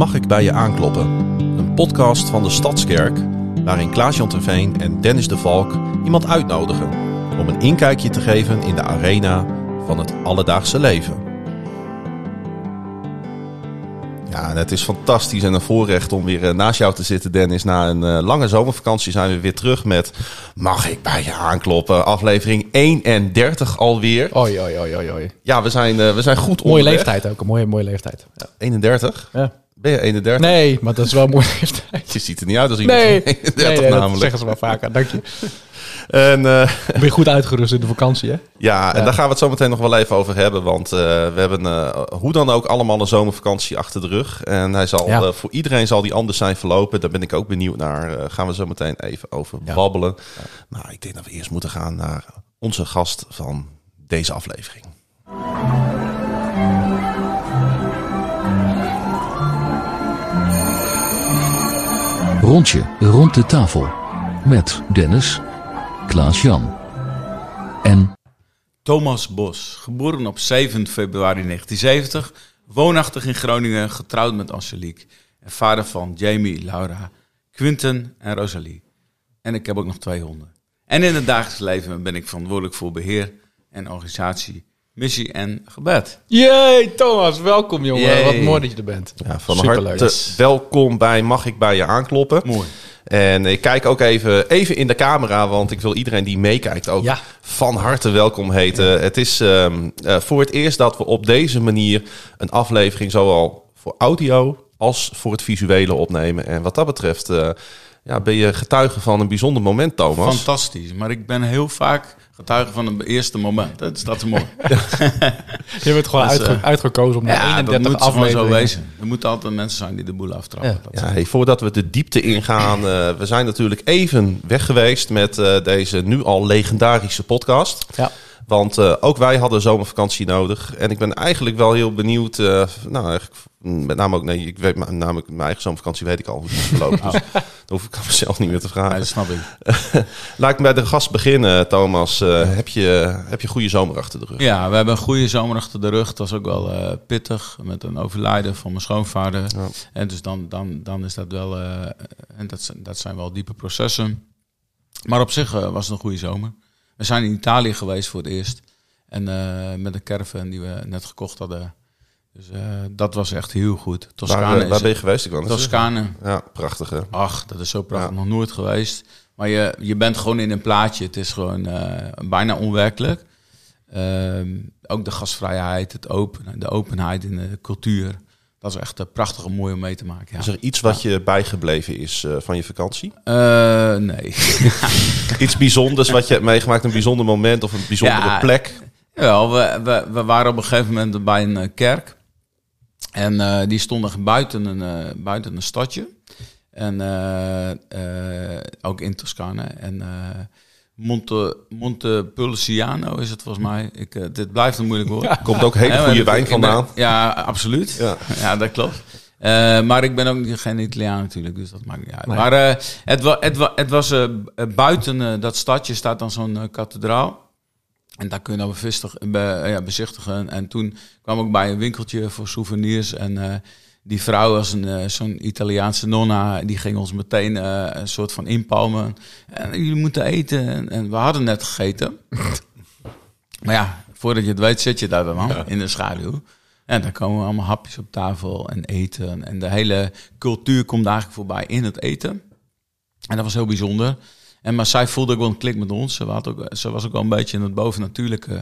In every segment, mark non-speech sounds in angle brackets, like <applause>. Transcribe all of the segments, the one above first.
Mag ik bij je aankloppen? Een podcast van de Stadskerk waarin Klaas-Jan Terveen en Dennis de Valk iemand uitnodigen om een inkijkje te geven in de arena van het alledaagse leven. Ja, en het is fantastisch en een voorrecht om weer eh, naast jou te zitten, Dennis. Na een eh, lange zomervakantie zijn we weer terug met Mag ik bij je aankloppen? Aflevering 31 alweer. Oei, oei, oei, oei, oei. Ja, we zijn, eh, we zijn goed Mooie onderweg. leeftijd ook, een mooie, mooie leeftijd. Ja. 31? Ja. Ben je 31? Nee, maar dat is wel een mooie <laughs> leeftijd. Je ziet er niet uit als iemand Nee, van <laughs> 31 nee, nee, dat namelijk. zeggen ze wel vaker. Dank je. <laughs> En eh, Ben je goed uitgerust in de vakantie, hè? ja, en daar gaan we het zo meteen nog wel even over hebben. Want eh, we hebben eh, hoe dan ook allemaal een zomervakantie achter de rug. En hij zal, Ja. voor iedereen zal die anders zijn verlopen. Daar ben ik ook benieuwd naar. Gaan we zo meteen even over Ja. babbelen. Maar ik denk dat we eerst moeten gaan naar onze gast van deze aflevering. Rondje rond de tafel. Met Dennis, Klaas-Jan en Thomas Bos, geboren op 7 februari 1970, woonachtig in Groningen, getrouwd met Angelique en vader van Jamie, Laura, Quinten en Rosalie. En ik heb ook nog twee honden. En in het dagelijks leven ben ik verantwoordelijk voor beheer en organisatie, missie en gebed. Jee, Thomas, welkom jongen. Yay. Wat mooi dat je er bent. Ja, van Superleuk. harte welkom bij Mag ik bij je aankloppen? Mooi. En ik kijk ook even, even in de camera, want ik wil iedereen die meekijkt ook Ja. van harte welkom heten. Het is ehm, eh, voor het eerst dat we op deze manier een aflevering zowel voor audio als voor het visuele opnemen. En wat dat betreft eh, ja, ben je getuige van een bijzonder moment, Thomas. Fantastisch, maar ik ben heel vaak getuige van een eerste moment. Dat is, dat is mooi. <laughs> Je bent gewoon Dus, uitge- eh, uitgekozen om Ja, dat 31 moet gewoon zo wezen. Er moeten altijd mensen zijn die de boel aftrappen. Ja. Dat Ja, hey, voordat we de diepte ingaan, eh, we zijn natuurlijk even weg geweest met eh, deze nu al legendarische podcast. Ja. Want eh, ook wij hadden zomervakantie nodig. En ik ben eigenlijk wel heel benieuwd. eh, nou, eigenlijk, met name ook, nee, ik weet namelijk mijn eigen zomervakantie weet ik al hoe het is verlopen. Dus daar hoef ik aan mezelf niet meer te Ja, vragen. dat snap ik. <laughs> Laat ik bij de gast beginnen, Thomas. Eh, heb, je, heb je goede zomer achter de rug? Ja, we hebben een goede zomer achter de rug. Het was ook wel pittig met een overlijden van mijn schoonvader. Ja. En dus dan, dan, dan is dat wel, en dat, zijn- dat zijn wel diepe processen. Maar op zich was het een goede zomer. We zijn in Italië geweest voor het eerst. En eh, met een caravan die we net gekocht hadden. Dus eh, dat was echt heel goed. Toscane Waar, eh, waar ben je geweest? Ik. Toscane. Ja, prachtig hè? Ach, dat is zo prachtig. Ja. Nog nooit geweest. Maar je, je bent gewoon in een plaatje. Het is gewoon bijna onwerkelijk. Ehm, ook de gastvrijheid, het open, de openheid in de cultuur. Dat is echt een prachtig en mooi om mee te maken. Is Ja. er iets wat je bijgebleven is eh, van je vakantie? Eh, nee. <laughs> Iets bijzonders wat je hebt meegemaakt, een bijzonder moment of een bijzondere Ja. plek? Jawel, we, we, we waren op een gegeven moment bij een kerk. En die stonden buiten een, buiten een stadje. En ook in Toscane. En Monte, Montepulciano is het volgens mij. Ik, eh, dit blijft een moeilijk woord. <laughs> Komt ook hele goede wijn ben- vandaan. Ja, absoluut. Ja. <laughs> Ja, dat klopt. Eh, maar ik ben ook geen Italiaan natuurlijk, dus dat maakt niet uit. Nee. Maar eh, het, wa het, wa het was buiten dat stadje staat dan zo'n kathedraal. En daar kun je dan bezichtigen. En toen kwam ik bij een winkeltje voor souvenirs. En die vrouw was een, eh, zo'n Italiaanse nonna. Die ging ons meteen eh, een soort van inpalmen. En jullie moeten eten. En, en we hadden net gegeten. <laughs> maar ja, voordat je het weet zit je daar dan in de schaduw. En dan komen allemaal hapjes op tafel en eten. En de hele cultuur komt eigenlijk voorbij in het eten. En dat was heel bijzonder. En, maar zij voelde ook wel een klik met ons. Ze, had ook, ze was ook wel een beetje in het bovennatuurlijke.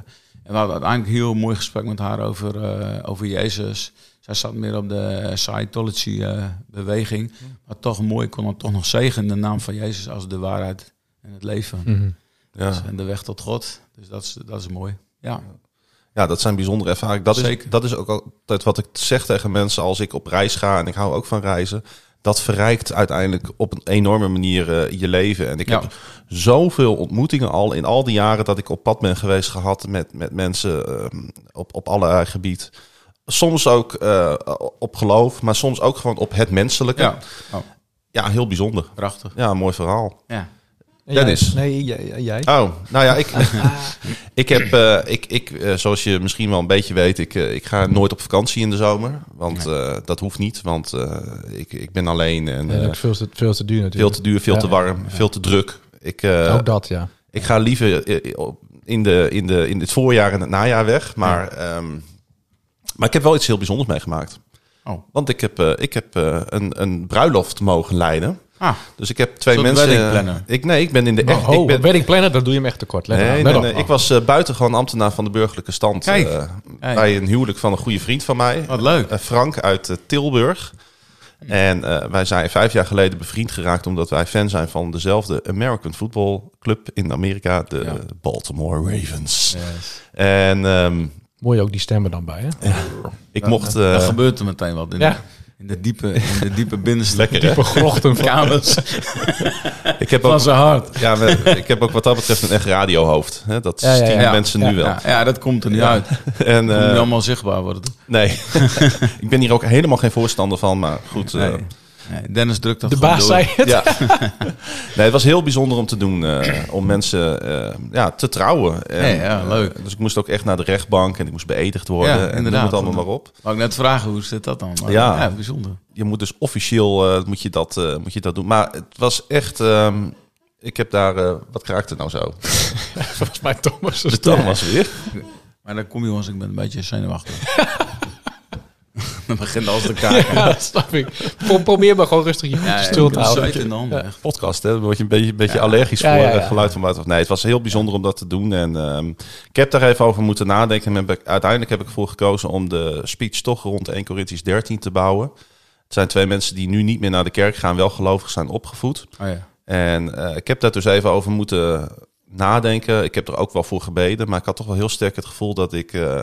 En we hadden uiteindelijk een heel mooi gesprek met haar over, eh, over Jezus. Zij zat meer op de Scientology-beweging. maar toch mooi, kon dan toch nog zegen in de naam van Jezus als de waarheid en het leven. Mhm. Ja. Dus, en de weg tot God. Dus dat is, dat is mooi. Ja. ja, dat zijn bijzondere ervaringen. Dat is, dat is ook altijd wat ik zeg tegen mensen als ik op reis ga. En ik hou ook van reizen. Dat verrijkt uiteindelijk op een enorme manier eh, je leven. En ik Ja. heb zoveel ontmoetingen al in al die jaren dat ik op pad ben geweest gehad met, met mensen eh, op, op allerlei gebied. Soms ook eh, op geloof, maar soms ook gewoon op het menselijke. Ja, Ja. Oh, heel bijzonder. prachtig. Ja, een mooi verhaal. Ja. En Dennis. Nee, jij. jij. Oh, nou ja, ik, <laughs> <laughs> ik heb, eh, ik, ik, eh, zoals je misschien wel een beetje weet, ik, ik ga nooit op vakantie in de zomer. Want eh, dat hoeft niet, want eh, ik, ik ben alleen en Ja, veel, te, veel te duur veel natuurlijk. te duur, veel Ja, te warm, veel te druk. Ik, eh, ook dat, ja. ik ga liever in, de, in, de, in het voorjaar en het najaar weg, maar, ehm, maar ik heb wel iets heel bijzonders meegemaakt. Oh. Want ik heb, eh, ik heb eh, een, een bruiloft mogen leiden. Ah, Dus ik heb twee mensen. planner. Ik, nee, ik ben in de echt. Oh, ik ben, wedding planner, dat doe je hem echt tekort. Nee, nee, nee. Ik was uh, buitengewoon ambtenaar van de burgerlijke stand. Kijk. eh, bij een huwelijk van een goede vriend van mij. wat leuk. eh, Frank uit eh, Tilburg. En eh, wij zijn vijf jaar geleden bevriend geraakt omdat wij fan zijn van dezelfde American Football Club in Amerika, de Ja. Baltimore Ravens. Yes. En ehm, Mooi ook die stemmen dan bij, hè? ik mocht. eh, Er gebeurt er meteen wat in, Ja. de, in de diepe, in de diepe <laughs> binnenste Lekker? Diepe grochten van... kamers <laughs> ik, heb van ook, zijn hart. ja, we- ik heb ook wat dat betreft een echt radiohoofd. Hè? Dat Ja, ja, zien ja. mensen nu wel. Ja, ja, dat komt er niet uit. <laughs> En, Dat moet eh, niet allemaal zichtbaar worden. nee, ik ben hier ook helemaal geen voorstander van. Maar goed, eh. Nee, Dennis drukt dat De baas door. zei het. Ja. <laughs> nee, het was heel bijzonder om te doen. eh, om mensen eh, ja, te trouwen. En, Ja, ja, leuk. eh, dus ik moest ook echt naar de rechtbank en ik moest beëdigd worden. Ja, en inderdaad. noem het allemaal maar op. Wou ik net vragen, hoe zit dat dan? Maar, Ja. ja. bijzonder. Je moet dus officieel eh, moet je dat, eh, moet je dat doen. Maar het was echt... ehm, ik heb daar... eh, wat kraakte nou zo? <laughs> Volgens mij Thomas. De toon was weer. Maar dan kom je jongens, ik ben een beetje zenuwachtig. <laughs> dan begint te kaken. Ja, snap ik. Pro- probeer maar gewoon rustig je Ja, ja, stil te houden. de echt. podcast, hè? Dan word je een beetje, een beetje Ja. allergisch Ja, voor ja, ja. eh, geluid van buitenaf. Nee, het was heel bijzonder om dat te doen. En ehm, ik heb daar even over moeten nadenken. En heb ik, uiteindelijk heb ik ervoor gekozen om de speech toch rond 1 Corinthians 13 te bouwen. Het zijn twee mensen die nu niet meer naar de kerk gaan, wel gelovig zijn opgevoed. Oh, ja. En eh, ik heb daar dus even over moeten nadenken. Ik heb er ook wel voor gebeden, maar ik had toch wel heel sterk het gevoel dat ik eh,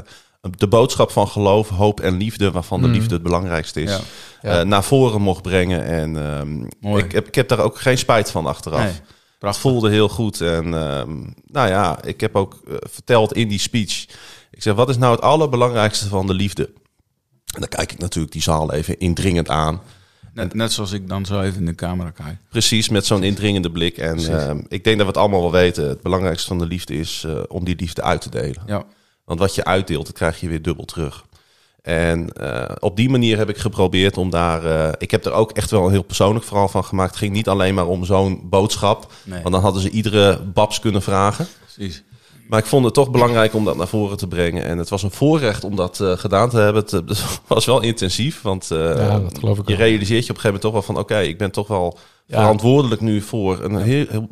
de boodschap van geloof, hoop en liefde, waarvan de Mm. liefde het belangrijkste is, Ja. Ja. eh, naar voren mocht brengen. En ehm, ik, heb, ik heb daar ook geen spijt van achteraf. Nee, Het voelde heel goed. En ehm, nou ja, ik heb ook eh, verteld in die speech. Ik zeg, wat is nou het allerbelangrijkste van de liefde? En dan kijk ik natuurlijk die zaal even indringend aan. Net, net zoals ik dan zo even in de camera kijk. Precies, met zo'n indringende blik. En ehm, ik denk dat we het allemaal wel weten. Het belangrijkste van de liefde is eh, om die liefde uit te delen. Ja. Want wat je uitdeelt, dat krijg je weer dubbel terug. En eh, op die manier heb ik geprobeerd om daar... eh, ik heb er ook echt wel een heel persoonlijk verhaal van gemaakt. Het ging niet alleen maar om zo'n boodschap. Nee. Want dan hadden ze iedere babs kunnen vragen. Precies. Maar ik vond het toch belangrijk om dat naar voren te brengen. En het was een voorrecht om dat eh, gedaan te hebben. Het, <laughs> was wel intensief, want eh, Ja, dat geloof ik je realiseert je op een gegeven moment toch wel van... oké, ik ben toch wel Ja. verantwoordelijk nu voor een heel, heel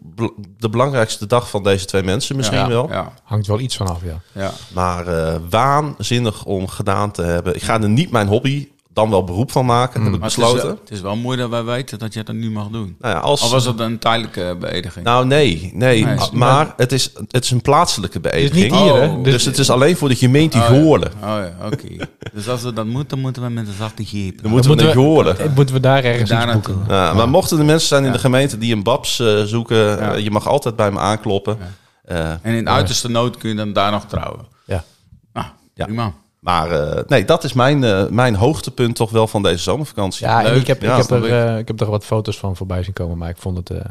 de belangrijkste dag van deze twee mensen misschien ja, wel. Ja, Hangt wel iets vanaf, ja. ja. Maar eh, waanzinnig om gedaan te hebben. Ik ga er niet mijn hobby, dan wel beroep van maken, heb ik Maar het is, besloten. wel, het is wel mooi dat wij weten dat je dat nu mag doen. nou ja, als, Al was het een tijdelijke beëdiging. nou nee, nee, Nee. maar het is, het is een plaatselijke Het is beëdiging. niet hier, hè? Oh. Dus het is alleen voor de gemeente Oh, ja. Goorlen. Oh ja, oké. <laughs> dus als we dat moeten, dan moeten we met een zachte jeep. Dan moeten we moeten naar we- Goorlen. Eh, Moeten we daar ergens Daar iets boeken? Ja, maar mochten er mensen zijn in Ja. de gemeente die een babs eh, zoeken, Ja. eh, je mag altijd bij me aankloppen. Eh, En in uiterste nood kun je dan daar nog trouwen. Ja. Nou, Ja. prima. Maar eh, nee, dat is mijn, eh, mijn hoogtepunt toch wel van deze zomervakantie. Ja, Leuk. ik heb, Ja, ik, heb er, eh, ik heb er wat foto's van voorbij zien komen, maar ik vond het...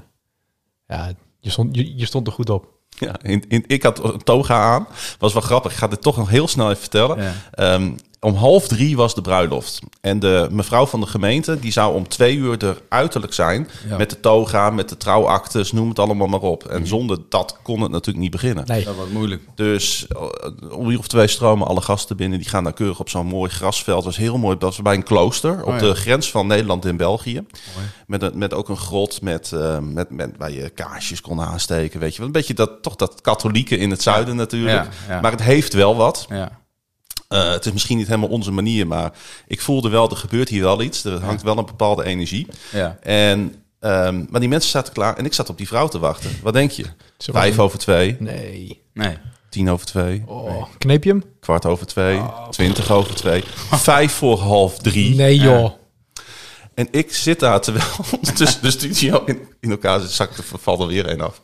ja, je stond, je, je stond er goed op. Ja, in, in, ik had een toga aan. Was wel grappig. Ik ga dit toch nog heel snel even vertellen. Ja. Ehm, om half drie was de bruiloft. En de mevrouw van de gemeente, die zou om twee uur er uiterlijk zijn. Ja. Met de toga, met de trouwactes, noem het allemaal maar op. En zonder dat kon het natuurlijk niet beginnen. Nee, Dat wordt moeilijk. Dus eh, om uur of twee stromen alle gasten binnen. Die gaan naar keurig op zo'n mooi grasveld. Dat was heel mooi. Dat was bij een klooster op Oh ja. de grens van Nederland en België. Met, een, met ook een grot met, eh, met, met, waar je kaarsjes kon aansteken. Weet je. Een beetje dat, toch dat katholieke in het zuiden natuurlijk. Ja, ja. Maar het heeft wel wat. Ja. Eh, het is misschien niet helemaal onze manier. Maar ik voelde wel, er gebeurt hier wel iets. Er hangt wel een bepaalde energie. Ja. En, ehm, maar die mensen zaten klaar. En ik zat op die vrouw te wachten. Wat denk je? Vijf een- over twee. Nee. Nee. Tien over twee. Oh, kneep je hem? Kwart over twee, twintig over twee, vijf voor half drie. Nee, joh. En ik zit daar terwijl <laughs> tussen de studio in, in elkaar zit, zak er valt er weer een af.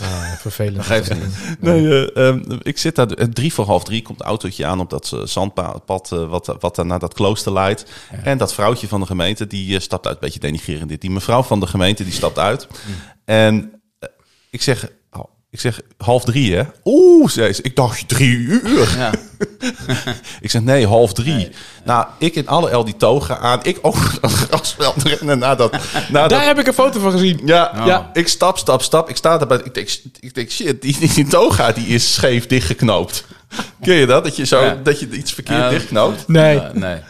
Ah, vervelend. Geeft niet. Nee, eh, ehm, ik zit daar, eh, drie voor half drie komt een autootje aan op dat eh, zandpad wat, wat daar naar dat klooster leidt. En dat vrouwtje van de gemeente, die stapt uit, een beetje denigrerend dit. Die mevrouw van de gemeente, die stapt uit. En eh, ik zeg, ik zeg half drie, hè? Oeh, zei ze. Ik dacht drie uur. Ja. <laughs> Ik zeg nee, half drie. Nou, ik in alle L die toga aan. Ik over <laughs> het grasveld rennen nadat... nadat Daar heb ik een foto van gezien. ja, Oh. ja, ik stap, stap, stap. Ik sta erbij. Ik denk, ik denk shit, die, die, die toga die is scheef dichtgeknoopt. <laughs> Ken je dat? Dat je, zo, Ja. dat je iets verkeerd Ja. dichtknoopt. Nee. <laughs>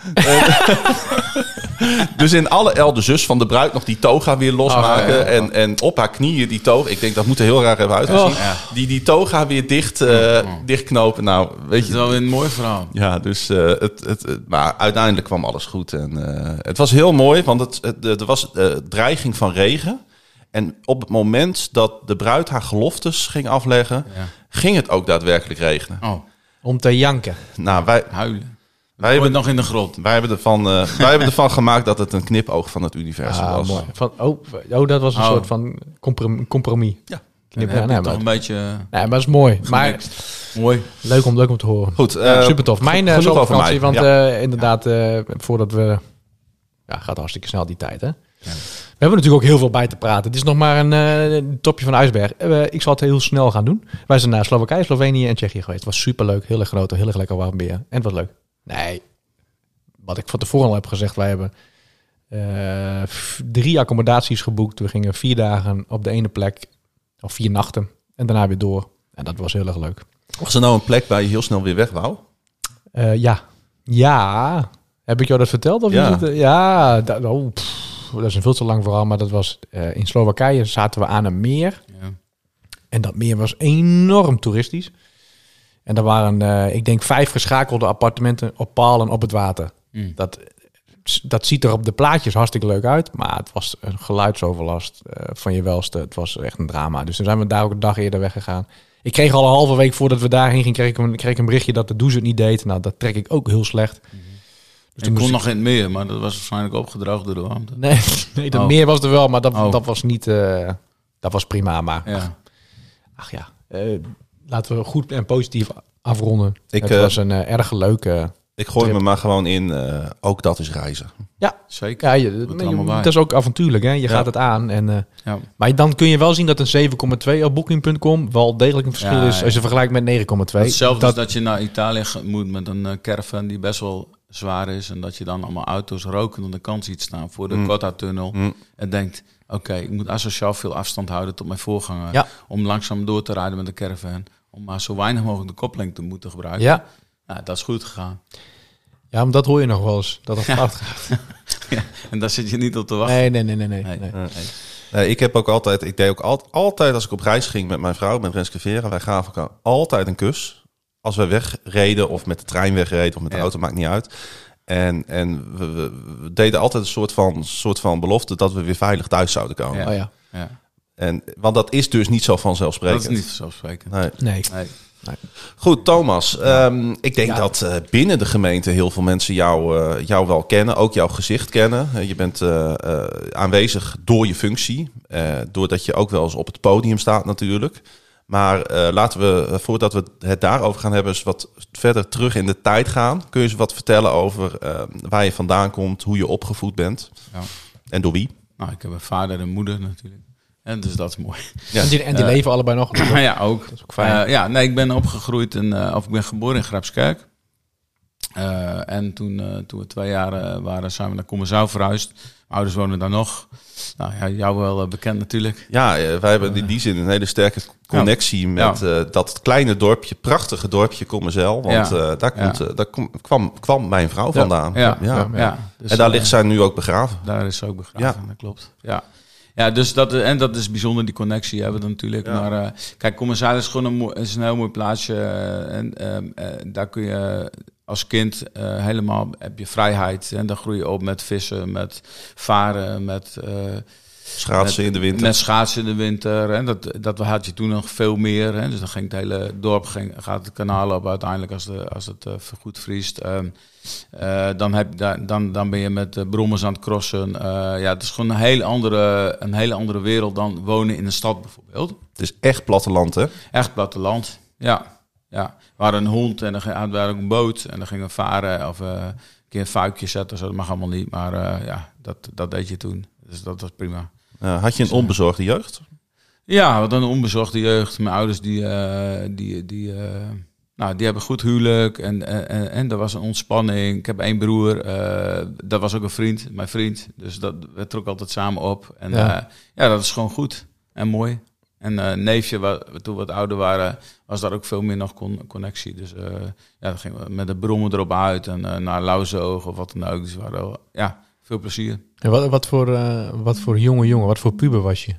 Dus in alle L de zus van de bruid nog die toga weer losmaken. Oh, ja, ja. En, en op haar knieën die toga. Ik denk, dat moet er heel raar hebben uitgezien. Oh. Ja. Die die toga weer dicht, eh, dichtknopen. Nou, weet Het is je... wel weer een mooi verhaal. Ja, dus eh, het, het, het- maar uiteindelijk kwam alles goed. En eh, het was heel mooi, want het, het, er was dreiging van regen. En op het moment dat de bruid haar geloftes ging afleggen, Ja. ging het ook daadwerkelijk regenen. Oh, Om te janken. Nou, wij, huilen. wij, Gooi het hebben, nog in de grot. wij, hebben ervan, eh, <laughs> wij hebben ervan gemaakt dat het een knipoog van het universum Ah, was. mooi. Van, oh, oh, dat was een Oh. soort van comprom- compromis. Ja. Knip, ja, nee, toch maar, een beetje... nee, maar dat is mooi. Maar gemixt. Mooi. leuk om, leuk om te horen. Goed, Ja, eh, super tof. Mijn uh, zomervakantie, mij. want Ja. eh, inderdaad, eh, voordat we... Ja, gaat hartstikke snel die tijd, hè? We hebben natuurlijk ook heel veel bij te praten. Het is nog maar een eh, topje van de ijsberg. Eh, ik zal het heel snel gaan doen. Wij zijn naar Slowakije, Slovenië en Tsjechië geweest. Het was superleuk, heel erg groot, heel erg lekker warm weer. En het was leuk. Nee, wat ik van tevoren al heb gezegd, wij hebben eh, drie accommodaties geboekt. We gingen vier dagen op de ene plek, of vier nachten. En daarna weer door. En dat was heel erg leuk. was er nou een plek waar je heel snel weer weg wou? Eh, ja. Ja. Heb ik jou dat verteld? Of Ja. is het, ja. Dat, oh, pff, dat is een veel te lang verhaal. Maar dat was eh, in Slowakije zaten we aan een meer. Ja. En dat meer was enorm toeristisch. En er waren, eh, ik denk, vijf geschakelde appartementen op palen op het water. Mm. Dat, dat ziet er op de plaatjes hartstikke leuk uit. Maar het was een geluidsoverlast eh, van je welste. Het was echt een drama. Dus toen zijn we daar ook een dag eerder weggegaan. Ik kreeg al een halve week voordat we daarheen gingen, kreeg ik een, kreeg een berichtje dat de douche het niet deed. Nou, dat trek ik ook heel slecht. Dus Ik toen kon nog in het meer, maar dat was waarschijnlijk opgedroogd door de warmte. Nee, <laughs> nee dat Oh. meer was er wel, maar dat, Oh. dat was niet... eh, dat was prima, maar... Ja. Ach ja, eh, laten we goed en positief afronden. Ik, het eh, was een erg leuke... Ik gooi Trip. me maar gewoon in, eh, ook dat is reizen. Ja, Zeker. ja je, er dat is ook avontuurlijk. Hè? Je Ja. gaat het aan. En, eh, Ja. maar dan kun je wel zien dat een 7,2 op booking.com wel degelijk een verschil Ja, is als je vergelijkt met 9,2. Hetzelfde Dat- dat je naar Italië moet met een caravan die best wel zwaar is. En dat je dan allemaal auto's roken aan de kant ziet staan voor de Mm. Gotthardtunnel. Mm. En denkt, oké, ik moet asociaal veel afstand houden tot mijn voorganger. Ja. Om langzaam door te rijden met de caravan. Om maar zo weinig mogelijk de koppeling te moeten gebruiken. ja. Nou, dat is goed gegaan. ja, maar dat hoor je nog wel eens. Dat het Ja. fout gaat. <laughs> En daar zit je niet op te wachten. Nee, nee, nee, nee. nee, Nee. nee. Nee. Nee, ik heb ook altijd, ik deed ook al, altijd als ik op reis ging met mijn vrouw, met Renske Vera, wij gaven elkaar altijd een kus. Als we wegreden of met de trein wegreden of met de Ja. auto, maakt niet uit. En, en we, we- we deden altijd een soort van, soort van belofte dat we weer veilig thuis zouden komen. Ja. Oh ja. Ja. En, want dat is dus niet zo Dat vanzelfsprekend. is niet vanzelfsprekend. Nee. Nee. Nee. Goed, Thomas. ehm, ik denk Ja. dat eh, binnen de gemeente heel veel mensen jou, eh, jou wel kennen, ook jouw gezicht kennen. Eh, je bent eh, eh, aanwezig door je functie, eh, doordat je ook wel eens op het podium staat natuurlijk. Maar eh, laten we, eh, voordat we het daarover gaan hebben, eens wat verder terug in de tijd gaan. Kun je eens wat vertellen over eh, waar je vandaan komt, hoe je opgevoed bent Ja. en door wie? Nou, ik heb een vader en moeder natuurlijk. En dus dat is mooi. Ja. En die, en die leven allebei nog. <laughs> Ja, ook. Dat is ook fijn. Eh, ja, nee, ik ben opgegroeid in, eh, of ik ben geboren in Grapskerk. Eh, en toen, eh, toen we twee jaar waren, zijn we naar Kommerzouw verhuisd. Ouders wonen daar nog. Nou ja, jou wel eh, bekend natuurlijk. Ja, eh, wij hebben in die zin een hele sterke connectie met eh, dat kleine dorpje, prachtige dorpje Kommerzijl. Want Ja. daar, komt, daar kom- kwam, kwam mijn vrouw vandaan. Ja, Ja. Dus, en daar ligt zij nu ook begraven. Daar is ze ook begraven, Ja. dat klopt. Ja. Ja, dus dat, en dat is bijzonder, die connectie hebben we natuurlijk. Ja. Maar kijk, Commissaris is gewoon een, is een heel mooi plaatsje. en ehm, eh, daar kun je als kind eh, helemaal, heb je vrijheid. En dan groei je op met vissen, met varen, met... eh, Schaatsen in de winter. Met schaatsen in de winter. En dat, dat had je toen nog veel meer. Hè. Dus dan ging het hele dorp ging, gaat het kanaal op uiteindelijk als, de, als het eh, goed vriest. Ehm, eh, dan, heb, dan, dan ben je met uh, brommers aan het crossen. Ja, het is gewoon een hele, andere, een hele andere wereld dan wonen in een stad bijvoorbeeld. Het is echt platteland, hè? Echt platteland. Ja. Ja. We hadden een hond en dan hadden we ook een boot. En dan gingen we varen of eh, een keer een fuikje zetten. Zo, dat mag allemaal niet. Maar eh, ja, dat, dat deed je toen. Dus dat was prima. Eh, had je een onbezorgde jeugd? Ja, wat een onbezorgde jeugd. Mijn ouders die, eh, die, die, eh, nou, die hebben goed huwelijk en, en, en, en er was een ontspanning. Ik heb één broer, eh, dat was ook een vriend, mijn vriend. Dus dat, we trokken altijd samen op. En Ja. ja, ja dat is gewoon goed en mooi. En eh, neefje, wa- toen we wat ouder waren, was daar ook veel meer nog con- connectie. Dus eh, ja, dan gingen we met de brommen erop uit en eh, naar Lauwzoog of wat dan ook. Dus we hadden wel, ja, veel plezier. En wat, wat, voor, wat voor jonge jongen, wat voor puber was je?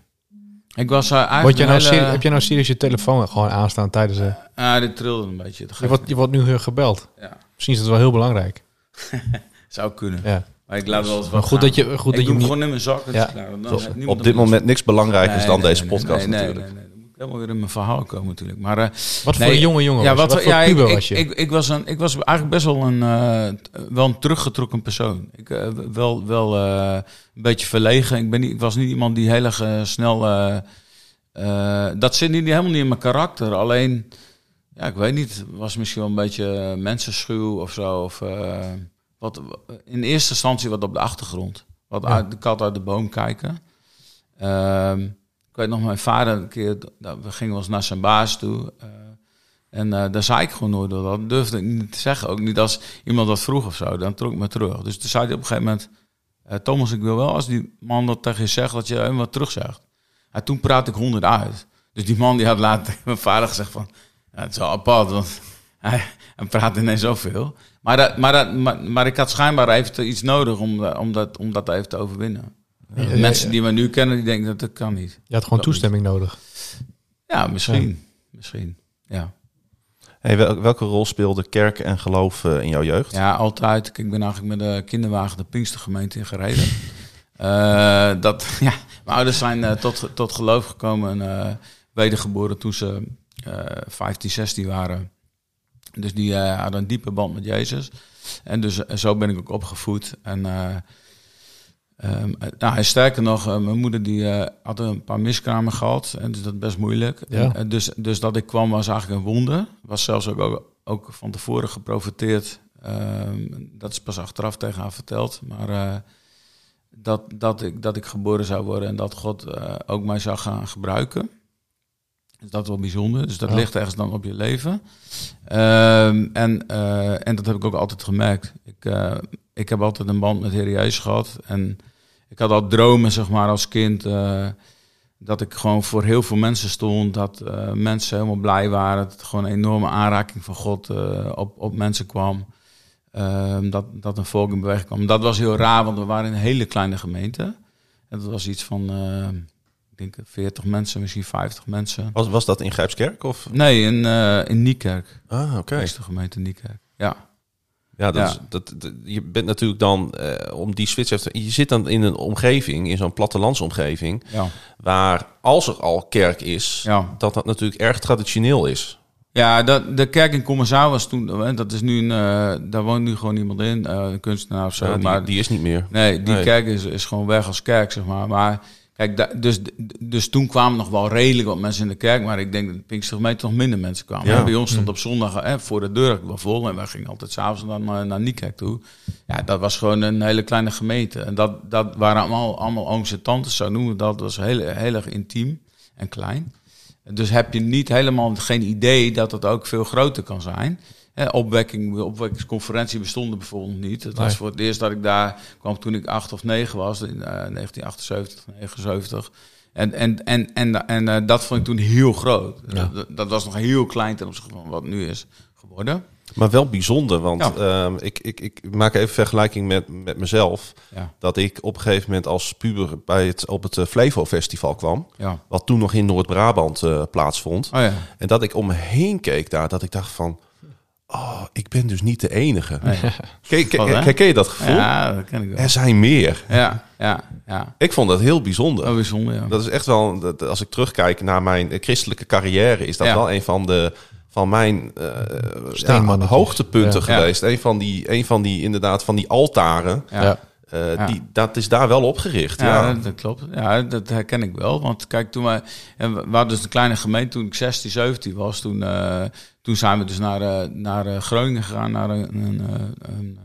Ik was eigenlijk jij nou hele- heb jij nou serieus je telefoon gewoon aanstaan tijdens... de Ah, dit trilde een beetje. Je, wordt, je wordt nu gebeld. Ja. Misschien is dat wel heel belangrijk. <laughs> Zou kunnen. Ja. Maar ik laat wel eens Maar wat goed gaan. dat je, goed ik dat je hem gewoon in mijn zak. dat Ja. is klaar. Dan op dit moment niks belangrijker Nee, dan nee, deze podcast nee, natuurlijk. Nee, nee. Dan moet ik helemaal weer in mijn verhaal komen natuurlijk. Maar eh, Wat voor Nee, jonge jongen ja, was je? wat, Wat voor ja, puber ik, was je? Ik, ik, ik, was een, ik was eigenlijk best wel een, eh, wel een teruggetrokken persoon. Ik, eh, wel wel eh, een beetje verlegen. Ik, ben niet, ik was niet iemand die heel erg snel... eh, eh, dat zit niet, helemaal niet in mijn karakter. Alleen, ja, ik weet niet. Was misschien wel een beetje mensenschuw of zo. Of, eh, wat, in eerste instantie wat op de achtergrond. Wat Ja. uit de kat uit de boom kijken. Ehm, ik weet nog, mijn vader een keer, nou, we gingen wel eens naar zijn baas toe. eh, en eh, daar zei ik gewoon nooit door. Dat durfde ik niet te zeggen. Ook niet als iemand dat vroeg of zo. Dan trok ik me terug. Dus toen zei hij op een gegeven moment... eh, Thomas, ik wil wel als die man dat tegen je zegt... dat je hem wat terugzegt. En toen praat ik honderd uit. Dus die man die had later tegen <laughs> mijn vader gezegd van... Ja, het is wel apart, want <laughs> hij, hij praat ineens zoveel. Maar, dat, maar, dat, maar, maar ik had schijnbaar even iets nodig om, eh, om, dat, om dat even te overwinnen. Ja, ja, Mensen ja. die me nu kennen, die denken dat dat kan niet. Je had gewoon dat toestemming nodig. Ja, misschien. Misschien, ja. Hey, wel- welke rol speelde kerk en geloof eh, in jouw jeugd? Ja, altijd. Ik ben eigenlijk met de kinderwagen de Pinkstergemeente in gereden. <laughs> Eh, dat, <laughs> ja, mijn ouders zijn tot, tot geloof gekomen en eh, wedergeboren toen ze eh 15, 16 waren. Dus die eh, hadden een diepe band met Jezus. En dus eh, zo ben ik ook opgevoed. En eh, ehm, eh, nou, en sterker nog, mijn moeder die had een paar miskramen gehad. En dus dat is best moeilijk. Ja. En, dus, dus dat ik kwam was eigenlijk een wonder. Was zelfs ook, ook, ook van tevoren geprofiteerd. Ehm, dat is pas achteraf tegen haar verteld. Maar dat, dat, ik, dat ik geboren zou worden en dat God ook mij zou gaan gebruiken. Dus dat is wel bijzonder. Dus dat Ja. ligt ergens dan op je leven. Ehm, en, eh, en dat heb ik ook altijd gemerkt. Ik, eh, ik heb altijd een band met Heer Jezus gehad. En ik had al dromen, zeg maar, als kind. eh, dat ik gewoon voor heel veel mensen stond. Dat mensen helemaal blij waren. Dat het gewoon een enorme aanraking van God op, op mensen kwam. Ehm, dat, dat een volk in beweging kwam. Dat was heel raar, want we waren in een hele kleine gemeente. En dat was iets van, denk 40 mensen, misschien 50 mensen. Was, was dat in Grijpskerk? Of? Nee, in, eh in Niekerk. Ah, oké. Is de gemeente Niekerk. Ja. Ja, dat Ja. Is, dat, dat- je bent natuurlijk dan, eh, om die switch. Je zit dan in een omgeving, in zo'n plattelandsomgeving... Ja. waar als er al kerk is, Ja. dat dat natuurlijk erg traditioneel is. Ja, dat, de kerk in Commerzaal was toen, dat is nu een, eh, daar woont nu gewoon iemand in, een kunstenaar of zo. Die, maar die is niet meer. Nee, die Nee. kerk is, is gewoon weg als kerk, zeg maar. Maar kijk, dus, dus toen kwamen nog wel redelijk wat mensen in de kerk. Maar ik denk dat de Pinkstergemeente nog minder mensen kwamen. Ja. Bij ons stond op zondag hè, voor de deur wel vol. En wij gingen altijd s'avonds dan naar, naar Niekerk toe. Ja, dat was gewoon een hele kleine gemeente. En dat, dat waren allemaal, allemaal ooms en tantes, zo noemen we dat. Dat was heel, heel erg intiem en klein. Dus heb je niet helemaal geen idee dat het ook veel groter kan zijn. Hè, opwekking, opwekkingsconferentie bestond er bijvoorbeeld niet. Het was voor het eerst dat ik daar kwam toen ik acht of negen was, in eh, 1978, 79. En, en, en, en, en eh, dat vond ik toen heel groot. Ja. Dat, dat was nog heel klein ten opzichte van wat nu is geworden. Maar wel bijzonder, want Ja. ehm, ik, ik, ik maak even vergelijking met, met mezelf. Ja, Dat ik op een gegeven moment als puber bij het, op het eh, Flevo Festival kwam. ja. Wat toen nog in Noord-Brabant eh, plaatsvond. Oh ja. En dat ik om me heen keek daar, dat ik dacht van... Oh, ik ben dus niet de enige. Nee. <laughs> Ken, ken, Wat, hè? ken- ken je dat gevoel? Ja, dat ken ik wel. Er zijn meer. Ja, ja, ja. Ik vond dat heel bijzonder. Oh, bijzonder, ja. Dat is echt wel, dat- als ik terugkijk naar mijn christelijke carrière, is dat Ja. wel een van de van mijn eh, ja, hoogtepunten Ja. geweest. Een van die, een van die inderdaad van die altaren. Ja. Ja. eh, Ja. die, dat is daar wel opgericht. Ja, Ja, Dat, dat klopt. Ja, dat herken ik wel. Want kijk, toen wij, we hadden dus een kleine gemeente toen ik 16, 17 was. Toen, eh, toen zijn we dus naar, eh, naar eh, Groningen gegaan, naar een, een, eh, een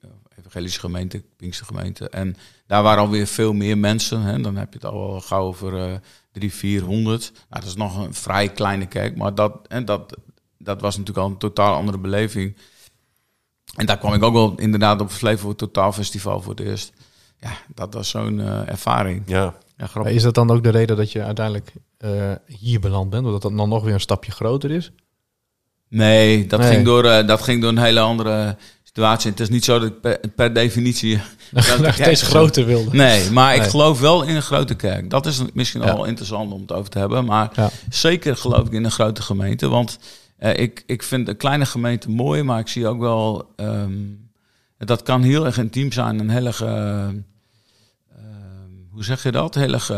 eh, evangelische gemeente, Pinkstergemeente. En daar waren alweer veel meer mensen. Hè. Dan heb je het al wel gauw over eh drie, 400. Nou, dat is nog een vrij kleine kerk, maar dat, en dat, dat was natuurlijk al een totaal andere beleving. En daar kwam ik ook wel inderdaad op het Flevo Totaal Festival voor het eerst. Ja, dat was zo'n eh, ervaring. Ja. Is dat dan ook de reden dat je uiteindelijk eh, hier beland bent? Omdat dat dan nog weer een stapje groter is? Nee, dat, Nee. Ging door, eh, dat ging door een hele andere situatie. Het is niet zo dat ik per, per definitie... <laughs> Dat steeds groter wilde. Nee, maar ik geloof wel in een grote kerk. Dat is misschien al Ja. wel interessant om het over te hebben. Maar Ja. zeker geloof ik in een grote gemeente. Want eh, ik, ik vind een kleine gemeente mooi, maar ik zie ook wel... ehm, dat kan heel erg intiem zijn. Een heel erg... eh, ehm, hoe zeg je dat? Heel erg...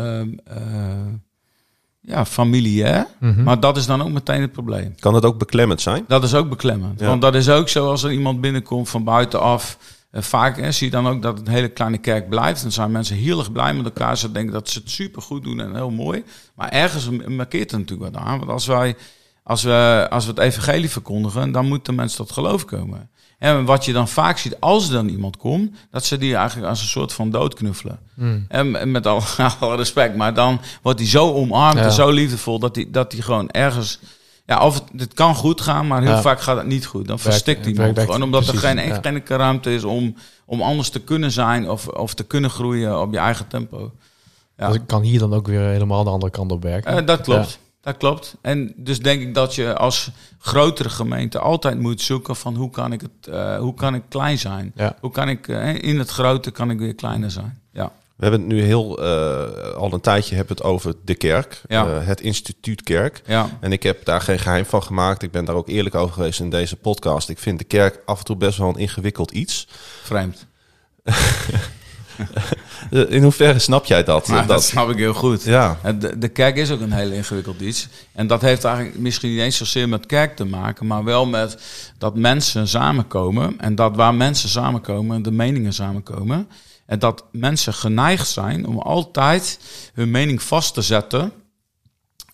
ja, familiair. Mhm. Maar dat is dan ook meteen het probleem. Kan het ook beklemmend zijn? Dat is ook beklemmend. Ja. Want dat is ook zo als er iemand binnenkomt van buitenaf. eh, vaak hè, zie je dan ook dat het een hele kleine kerk blijft. Dan zijn mensen heel erg blij met elkaar. Ze denken dat ze het super goed doen en heel mooi. Maar ergens markeert er natuurlijk wat aan. Want als wij als we, als we het evangelie verkondigen, dan moeten mensen tot geloof komen. En wat je dan vaak ziet, als er dan iemand komt, dat ze die eigenlijk als een soort van dood knuffelen. Mm. En met al, <laughs> alle respect, maar dan wordt hij zo omarmd Ja. en zo liefdevol dat hij dat die gewoon ergens. Ja, of het, het kan goed gaan, maar heel Ja. vaak gaat het niet goed. Dan verstikt werkt iemand gewoon, omdat precies, er geen, ja. enkele ruimte is om, om anders te kunnen zijn of, of te kunnen groeien op je eigen tempo. Ja. Dus ik kan hier dan ook weer helemaal de andere kant op werken. Eh, dat klopt. Dat klopt. En dus denk ik dat je als grotere gemeente altijd moet zoeken van hoe kan ik het, eh, hoe kan ik klein zijn? Ja. Hoe kan ik eh, in het grote kan ik weer kleiner zijn? Ja. We hebben het nu heel eh, al een tijdje hebben het over de kerk, Ja. het instituut kerk. Ja. En ik heb daar geen geheim van gemaakt. Ik ben daar ook eerlijk over geweest in deze podcast. Ik vind de kerk af en toe best wel een ingewikkeld iets. Vreemd. <laughs> Eh, in hoeverre snap jij dat? Dat dat snap ik heel goed. ja, de kerk is ook een heel ingewikkeld iets. En dat heeft eigenlijk misschien niet eens zozeer met kerk te maken, maar wel met dat mensen samenkomen. En dat waar mensen samenkomen, de meningen samenkomen. En dat mensen geneigd zijn om altijd hun mening vast te zetten.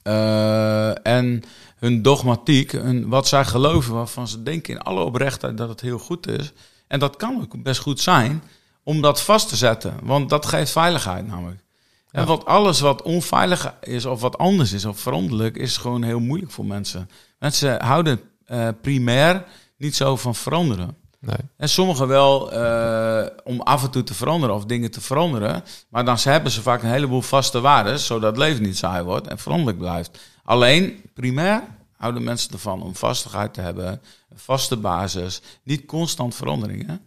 Eh, en hun dogmatiek, hun, wat zij geloven, waarvan ze denken in alle oprechtheid dat het heel goed is. En dat kan ook best goed zijn om dat vast te zetten. Want dat geeft veiligheid namelijk. En want alles wat onveilig is of wat anders is of veranderlijk, is gewoon heel moeilijk voor mensen. Mensen houden eh, primair niet zo van veranderen. Nee. En sommigen wel eh, om af en toe te veranderen of dingen te veranderen. Maar dan hebben ze vaak een heleboel vaste waarden, zodat het leven niet saai wordt en veranderlijk blijft. Alleen, primair houden mensen ervan om vastigheid te hebben, een vaste basis, niet constant veranderingen.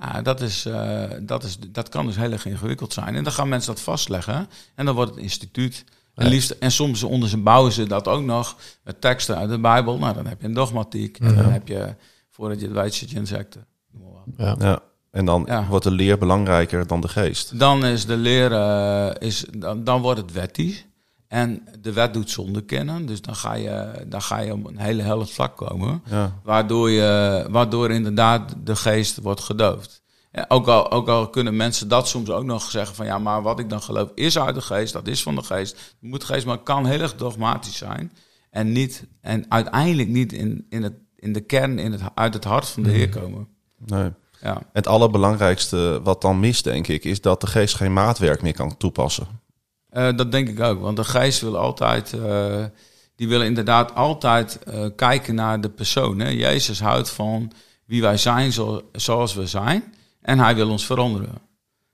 Ja, dat, is, eh, dat, is, dat kan dus heel erg ingewikkeld zijn. En dan gaan mensen dat vastleggen en dan wordt het instituut. En, liefst, en soms onder ze bouwen ze dat ook nog met teksten uit de Bijbel. Nou, dan heb je een dogmatiek en dan heb je, voordat je het weet, zit je. Ja. ja. En dan Ja. wordt de leer belangrijker dan de geest. Dan is de leer, eh, is, dan, dan wordt het wettisch. En de wet doet zonde kennen. Dus dan ga je, dan ga je op een hele helle vlak komen. Ja. Waardoor, je, waardoor inderdaad de geest wordt gedoofd. Ja, ook, al, ook al kunnen mensen dat soms ook nog zeggen van ja, maar wat ik dan geloof is uit de geest, dat is van de geest. Het moet geest, maar het kan heel erg dogmatisch zijn. En, niet, en uiteindelijk niet in, in, het, in de kern, in het, uit het hart van de Heer komen. Nee. Ja. Het allerbelangrijkste wat dan mist, denk ik, is dat de geest geen maatwerk meer kan toepassen. Eh, dat denk ik ook, want de geest wil altijd, eh, die wil inderdaad altijd eh, kijken naar de persoon. Jezus houdt van wie wij zijn zo, zoals we zijn en hij wil ons veranderen.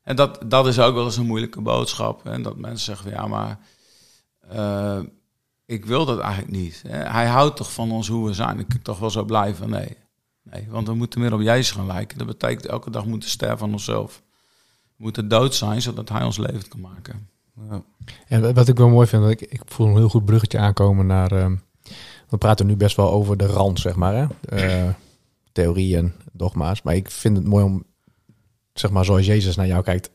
En dat, dat is ook wel eens een moeilijke boodschap. Hè? Dat mensen zeggen, van, ja maar ik wil dat eigenlijk niet. Hè? Hij houdt toch van ons hoe we zijn. Ik kan toch wel zo blijven? Nee. nee, want we moeten meer op Jezus gaan lijken. Dat betekent elke dag moeten sterven aan onszelf. We moeten dood zijn, zodat hij ons levend kan maken. Ja. En wat ik wel mooi vind, ik, ik voel een heel goed bruggetje aankomen naar. ehm, we praten nu best wel over de rand, zeg maar. Hè? Eh, theorie en dogma's. Maar ik vind het mooi om, zeg maar, zoals Jezus naar jou kijkt,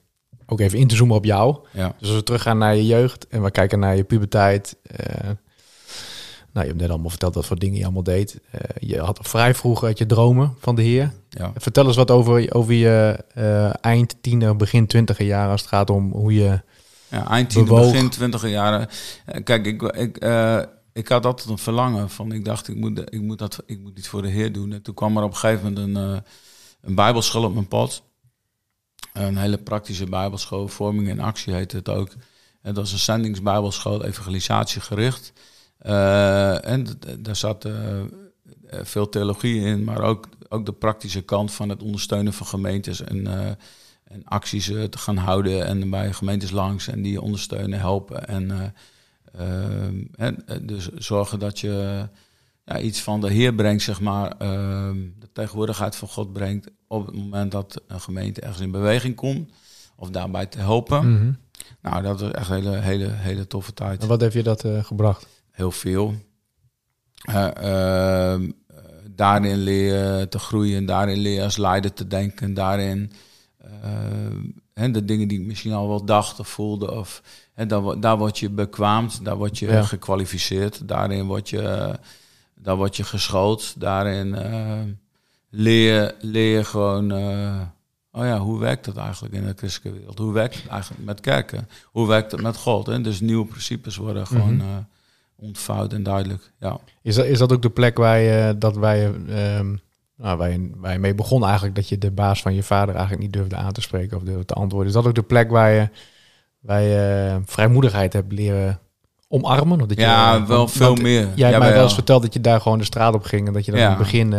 ook even in te zoomen op jou. Ja. Dus als we teruggaan naar je jeugd en we kijken naar je puberteit. eh, nou, je hebt net allemaal verteld wat voor dingen je allemaal deed. Eh, je had vrij vroeg uit je dromen van de Heer. Ja. Vertel eens wat over, over je eh, eind tiener, begin twintiger jaar als het gaat om hoe je... Ja, eind tiener, Bewoog. begin twintiger jaren. Eh, Kijk, ik, ik, eh, ik had altijd een verlangen van, ik dacht, ik moet, ik moet, dat, ik moet iets voor de Heer doen. En toen kwam er op een gegeven moment een, eh, een bijbelschool op mijn pad. Een hele praktische bijbelschool, Vorming in Actie heette het ook. En dat is een zendingsbijbelschool, evangelisatiegericht. Uh, en daar zat uh, veel theologie in, maar ook, ook de praktische kant van het ondersteunen van gemeentes en, uh, en acties te gaan houden en bij gemeentes langs en die ondersteunen, helpen. En, en dus zorgen dat je ja, iets van de Heer brengt, zeg maar, de tegenwoordigheid van God brengt op het moment dat een gemeente ergens in beweging komt of daarbij te helpen. Mhm. Nou, dat is echt een hele, hele, hele toffe tijd. En wat heeft je dat gebracht? Heel veel. Uh, daarin leren te groeien, daarin leren als leider te denken, daarin uh, de dingen die ik misschien al wel dacht of voelde, of, hè, daar, daar word je bekwaamd, daar word je ja. gekwalificeerd, daarin word je, daar word je geschoold, daarin leer, leer gewoon, oh ja, hoe werkt dat eigenlijk in de christelijke wereld? Hoe werkt het eigenlijk met kerken? Hoe werkt het met God? Hè? Dus nieuwe principes worden gewoon... Mm -hmm ontvouwd en duidelijk. Ja. Is, dat, is dat ook de plek waar je, dat wij, um, nou, waar, je, waar je mee begon eigenlijk, dat je de baas van je vader eigenlijk niet durfde aan te spreken of durfde te antwoorden? Is dat ook de plek waar je, waar je vrijmoedigheid hebt leren omarmen? Of dat ja, je, wel veel meer. Jij hebt ja, mij wel eens verteld dat je daar gewoon de straat op ging en dat je dat Ja. in het begin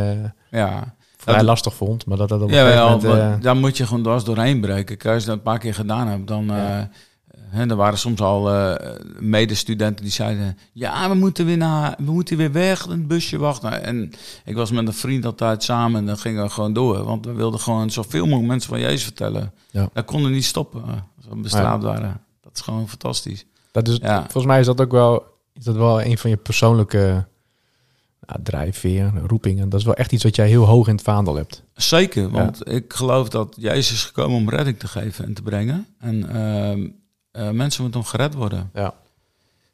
Ja. vrij Dat- lastig vond, maar dat dat op een Ja, wel, eh, daar moet je gewoon dwars doorheen breken. Als je dat een paar keer gedaan hebt, dan... Ja. eh, hè, er waren soms al eh, medestudenten die zeiden... Ja, we moeten weer, naar, we moeten weer weg, een busje wachten. En ik was met een vriend altijd samen en dan gingen we gewoon door. Want we wilden gewoon zoveel mogelijk mensen van Jezus vertellen. Ja. Dat konden niet stoppen, eh, als we bestraald waren. Dat is gewoon fantastisch. Dat is, Ja. Volgens mij is dat ook wel, is dat wel een van je persoonlijke nou, drijfveer, roepingen. Dat is wel echt iets wat jij heel hoog in het vaandel hebt. Zeker, want ik geloof dat Jezus is gekomen om redding te geven en te brengen. En ehm, eh, mensen moeten om gered worden. Ja.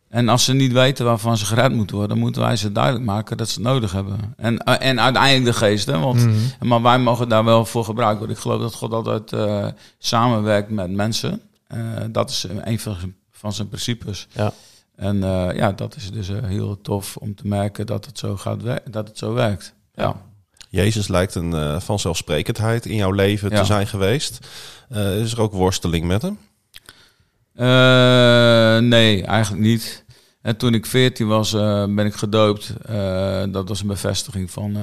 En als ze niet weten waarvan ze gered moeten worden, dan moeten wij ze duidelijk maken dat ze het nodig hebben. En, eh, en uiteindelijk de geest, hè? Want, Mhm. maar wij mogen daar wel voor gebruiken worden. Ik geloof dat God altijd eh, samenwerkt met mensen. Eh, dat is een van zijn, van zijn principes. Ja. En eh, ja, dat is dus eh, heel tof om te merken dat het zo, gaat wer- dat het zo werkt. Ja. Jezus lijkt een eh, vanzelfsprekendheid in jouw leven Ja. te zijn geweest. Eh, is er ook worsteling met hem? Eh, nee, eigenlijk niet. En toen ik 14 was, eh, ben ik gedoopt. Eh, dat was een bevestiging van,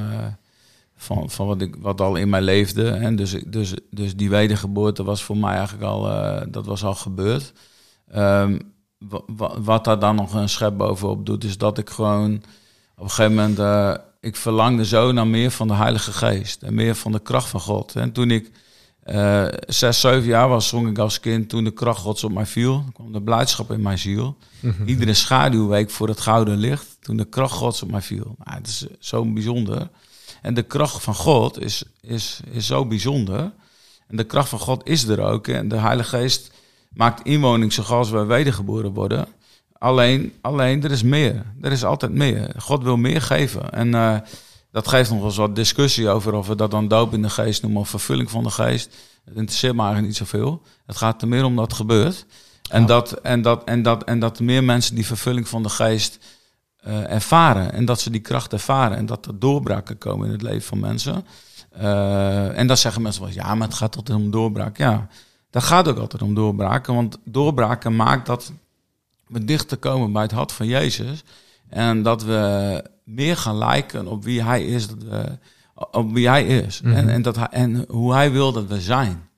van, van wat, ik, wat al in mij leefde. En dus, dus, dus die wedergeboorte was voor mij eigenlijk al, dat was al gebeurd. Ehm, wa- wa- wat daar dan nog een schep bovenop doet, is dat ik gewoon op een gegeven moment, ik verlangde zo naar meer van de Heilige Geest en meer van de kracht van God. En toen ik eh, zes, zeven jaar was, zong ik als kind toen de kracht Gods op mij viel. Kwam de blijdschap in mijn ziel. Iedere schaduwweek voor het gouden licht, toen de kracht Gods op mij viel. Nou, het is eh, zo bijzonder. En de kracht van God is, is, is zo bijzonder. En de kracht van God is er ook. En de Heilige Geest maakt inwoning zoals wij wedergeboren worden. Alleen, alleen, er is meer. Er is altijd meer. God wil meer geven. En eh, dat geeft nog wel eens wat discussie over of we dat dan doop in de geest noemen of vervulling van de geest. Het interesseert me eigenlijk niet zoveel. Het gaat er meer om dat gebeurt. En, dat, en, dat, en, dat, en dat meer mensen die vervulling van de geest eh, ervaren. En dat ze die kracht ervaren. En dat er doorbraken komen in het leven van mensen. Eh, en dat zeggen mensen wel, ja, maar het gaat altijd om doorbraak. Ja, dat gaat ook altijd om doorbraken. Want doorbraken maakt dat we dichter komen bij het hart van Jezus. En dat we meer gaan lijken op wie hij is. Op wie hij is. Mhm. en, en, dat hij, en hoe hij wil dat we zijn.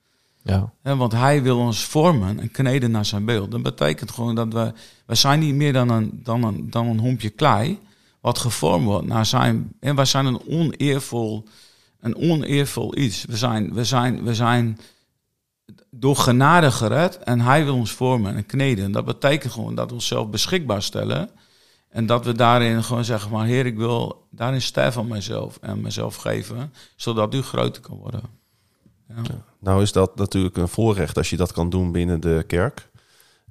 Ja. Want hij wil ons vormen en kneden naar zijn beeld. Dat betekent gewoon dat we... We zijn niet meer dan een, dan een, dan een hompje klei... wat gevormd wordt naar zijn... En wij zijn een oneervol, een oneervol iets. We zijn, we, zijn, we zijn door genade gered... en hij wil ons vormen en kneden. Dat betekent gewoon dat we onszelf beschikbaar stellen... En dat we daarin gewoon zeggen, maar Heer, ik wil daarin sterven aan mezelf en mezelf geven, zodat u groter kan worden. Ja. Nou is dat natuurlijk een voorrecht als je dat kan doen binnen de kerk.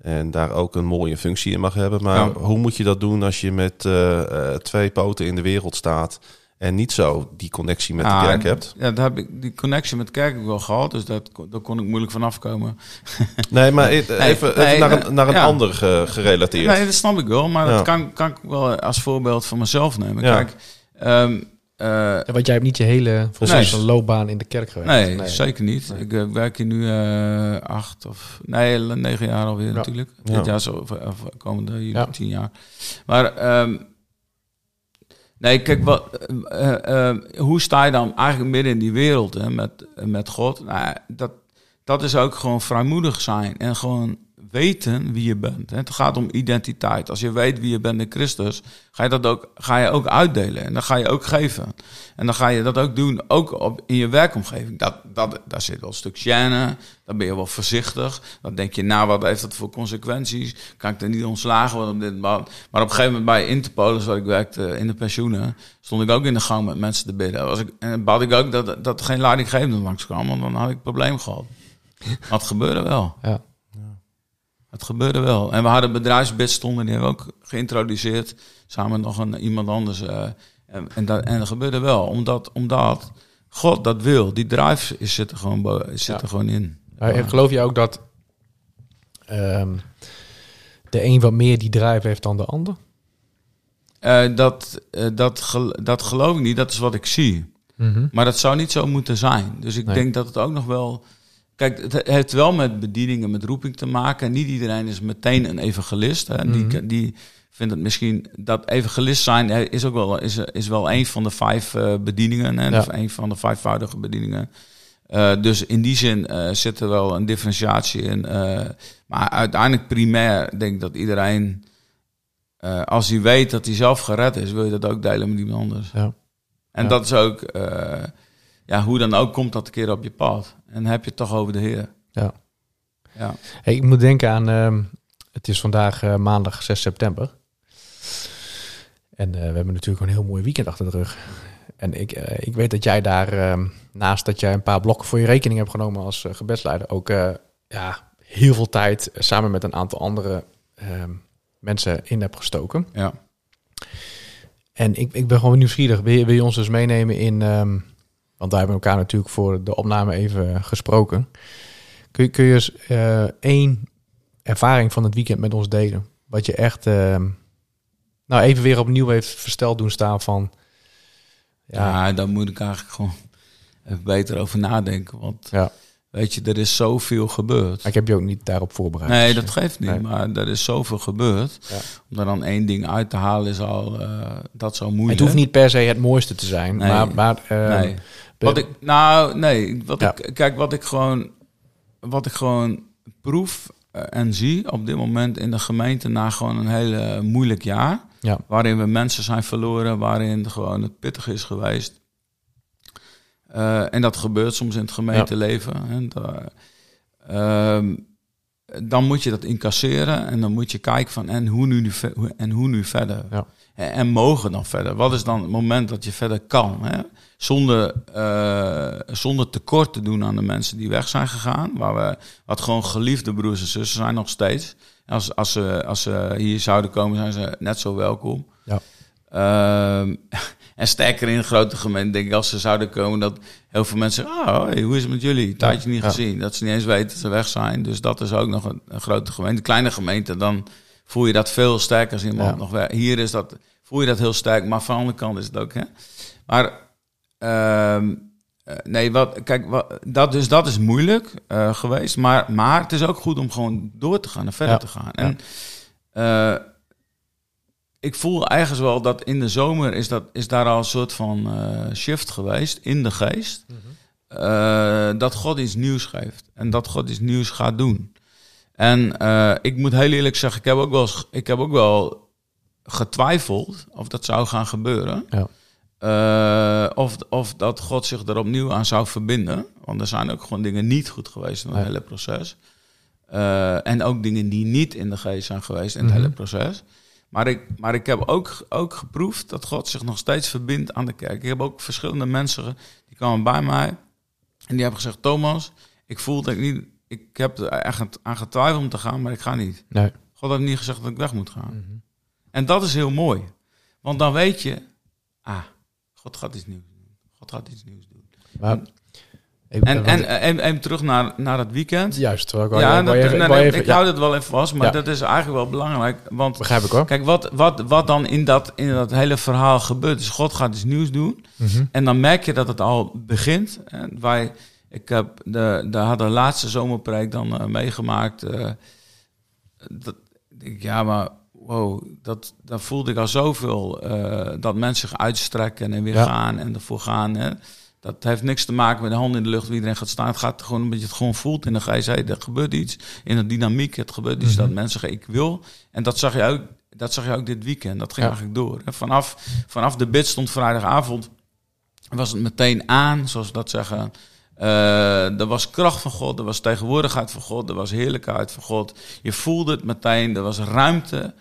En daar ook een mooie functie in mag hebben. Maar Ja. hoe moet je dat doen als je met eh, eh, twee poten in de wereld staat... en niet zo die connectie met de kerk hebt? Ja, daar heb ik die connectie met de kerk ook wel gehad, dus dat, kon- daar kon ik moeilijk van afkomen. <laughs> Nee, maar e- even, even nee, naar, een, naar een ja. ander ge- gerelateerd. Nee, dat snap ik wel, maar Ja. dat kan, kan ik wel als voorbeeld van mezelf nemen. Ja. Kijk, ehm, eh, Ja, want jij hebt niet je hele volgens Nee. van loopbaan in de kerk gewerkt. nee, zeker niet. Nee. Ik eh, werk hier nu eh, acht of nee, negen jaar alweer Ja. natuurlijk. Ja. Dit jaar zo, of, of komende juli, Ja. tien jaar. Maar ehm, nee, kijk, wat, eh, eh, eh, hoe sta je dan eigenlijk midden in die wereld hè, met, met God? Nou, dat, dat is ook gewoon vrijmoedig zijn en gewoon weten wie je bent. Het gaat om identiteit. Als je weet wie je bent in Christus, ga je dat ook, ga je ook uitdelen en dan ga je ook geven. En dan ga je dat ook doen, ook op, in je werkomgeving. Dat, dat, daar zit wel een stuk gêne, dan ben je wel voorzichtig. Dan denk je, nou, wat heeft dat voor consequenties? Kan ik er niet ontslagen worden op dit moment? Maar op een gegeven moment bij Interpolis, waar ik werkte in de pensioenen, stond ik ook in de gang met mensen te bidden. Was ik, en bad ik ook dat, dat er geen leidinggevende langs kwam, want dan had ik een probleem gehad. Het gebeurde wel. Ja. Het gebeurde wel. En we hadden bedrijfsbid stonden, die hebben we ook geïntroduceerd. Samen met nog een, iemand anders. eh, en, en, dat, en dat gebeurde wel. Omdat, omdat God dat wil. Die drive is, zit er gewoon, zit Ja. er gewoon in. Maar en geloof je ook dat ehm, de een wat meer die drive heeft dan de ander? Eh, dat, eh, dat, gel- dat geloof ik niet. Dat is wat ik zie. Maar dat zou niet zo moeten zijn. Dus ik Nee. denk dat het ook nog wel. Kijk, het heeft wel met bedieningen, met roeping te maken. Niet iedereen is meteen een evangelist. Hè. Mhm. Die, die vindt het misschien dat evangelist zijn is ook wel, is, is wel een van de vijf eh, bedieningen. Hè. Ja. Of een van de vijfvoudige bedieningen. Eh, dus in die zin eh, zit er wel een differentiatie in. maar uiteindelijk primair denk ik dat iedereen, als hij weet dat hij zelf gered is, wil je dat ook delen met iemand anders. Ja. En Ja. dat is ook, ja, hoe dan ook komt dat een keer op je pad. En heb je het toch over de Heer. Ja. Ja. Hey, ik moet denken aan, ehm, het is vandaag eh, maandag 6 september. En eh, we hebben natuurlijk een heel mooi weekend achter de rug. En ik, eh, ik weet dat jij daar, ehm, naast dat jij een paar blokken voor je rekening hebt genomen als gebedsleider, ook ja, heel veel tijd samen met een aantal andere ehm, mensen in hebt gestoken. ja. En ik, ik ben gewoon nieuwsgierig. Wil je, wil je ons dus meenemen in... want wij hebben elkaar natuurlijk voor de opname even gesproken. Kun je, kun je eens eh, één ervaring van het weekend met ons delen? Wat je echt... ehm, nou, even weer opnieuw heeft versteld doen staan van... Ja, Ja, daar moet ik eigenlijk gewoon even beter over nadenken. Want ja. weet je, er is zoveel gebeurd. Maar ik heb je ook niet daarop voorbereid. Nee, Dus, dat geeft niet. Nee. Maar er is zoveel gebeurd. Ja. Om er dan één ding uit te halen is al, eh, dat is al moeilijk. Het hoeft niet per se het mooiste te zijn. Nee. Maar, maar Nee. Wat ik, nou, nee. Wat Ja. ik, kijk, wat ik gewoon, wat ik gewoon proef eh, en zie op dit moment in de gemeente na gewoon een hele moeilijk jaar. Ja. Waarin we mensen zijn verloren, waarin gewoon het pittig is geweest. Eh, en dat gebeurt soms in het gemeenteleven. En da- ehm, dan moet je dat incasseren en dan moet je kijken van en hoe nu, en hoe nu verder. Ja. En, en mogen dan verder. Wat is dan het moment dat je verder kan? Hè? Zonder, eh, zonder tekort te doen aan de mensen die weg zijn gegaan. Waar we, wat gewoon geliefde broers en zussen zijn nog steeds. Als, als, ze, als ze hier zouden komen, zijn ze net zo welkom. Ja. Ehm, <laughs> en sterker in een grote gemeente, denk ik, als ze zouden komen, dat heel veel mensen zeggen, oh, hey, hoe is het met jullie? Tijdje niet Ja. gezien. Dat ze niet eens weten dat ze weg zijn. Dus dat is ook nog een, een grote gemeente. Kleine gemeente, dan voel je dat veel sterker als iemand Ja. nog weg. Hier is dat, voel je dat heel sterk, maar van de andere kant is het ook, hè. Maar, ehm, eh, nee, wat, kijk, wat, dat, dus dat is moeilijk eh, geweest. Maar, maar het is ook goed om gewoon door te gaan en verder Ja. te gaan. En eh, ik voel ergens wel dat in de zomer is, dat, is daar al een soort van shift geweest in de geest. Eh, dat God iets nieuws geeft. En dat God iets nieuws gaat doen. En ik moet heel eerlijk zeggen, ik heb ook wel, ik heb ook wel getwijfeld of dat zou gaan gebeuren. Ja. Eh, of, of dat God zich er opnieuw aan zou verbinden. Want er zijn ook gewoon dingen niet goed geweest in het hele proces. Eh, en ook dingen die niet in de geest zijn geweest in het Mhm. hele proces. Maar ik, maar ik heb ook, ook geproefd dat God zich nog steeds verbindt aan de kerk. Ik heb ook verschillende mensen, die kwamen bij mij. En die hebben gezegd, Thomas, ik voel dat ik niet... Ik heb er echt aan getwijfeld om te gaan, maar ik ga niet. Nee. God heeft niet gezegd dat ik weg moet gaan. Mhm. En dat is heel mooi. Want dan weet je, ah, God gaat iets nieuws doen. God gaat iets nieuws doen. Maar En, want- en, en, en terug naar, naar het weekend. juist. ik Ja, dat, even- nee, nee, even- ik ja, hou het wel even vast, maar Ja. dat is eigenlijk wel belangrijk. Want begrijp ik hoor. kijk, wat, wat, wat dan in dat, in dat hele verhaal gebeurt, is God gaat iets nieuws doen. Mhm. En dan merk je dat het al begint. En wij, ik heb de, de, had de laatste zomerpreek dan eh, meegemaakt. eh, dat, ik ja, maar wow, dat, dat voelde ik al zoveel. eh, dat mensen zich uitstrekken en weer Ja. gaan en ervoor gaan. Hè. Dat heeft niks te maken met de hand in de lucht, wie iedereen gaat staan. Het gaat gewoon omdat je het gewoon voelt in de geest. Hey, er gebeurt iets in de dynamiek. Het gebeurt iets Mhm. dat mensen zeggen, ik wil. En dat zag je ook, dat zag je ook dit weekend. Dat ging Ja. eigenlijk door. En vanaf, vanaf de bid stond vrijdagavond was het meteen aan, zoals we dat zeggen. Eh, er was kracht van God, er was tegenwoordigheid van God, er was heerlijkheid van God. Je voelde het meteen, er was ruimte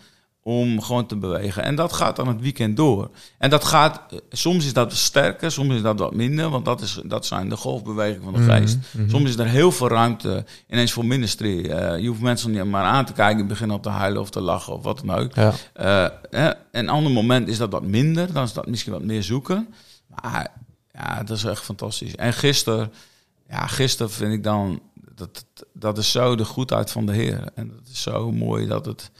om gewoon te bewegen. En dat gaat dan het weekend door. En dat gaat, eh, soms is dat sterker, soms is dat wat minder, want dat, is, dat zijn de golfbewegingen van de Mhm, geest. mhm. Soms is er heel veel ruimte ineens voor ministry. Eh, je hoeft mensen niet maar aan te kijken, en beginnen op te huilen of te lachen of wat dan ook. Ja. Eh, hè, een ander moment is dat wat minder. Dan is dat misschien wat meer zoeken. Maar ja, dat is echt fantastisch. En gisteren, ja, gisteren vind ik dan... Dat, dat is zo de goedheid van de Heer. En dat is zo mooi dat het...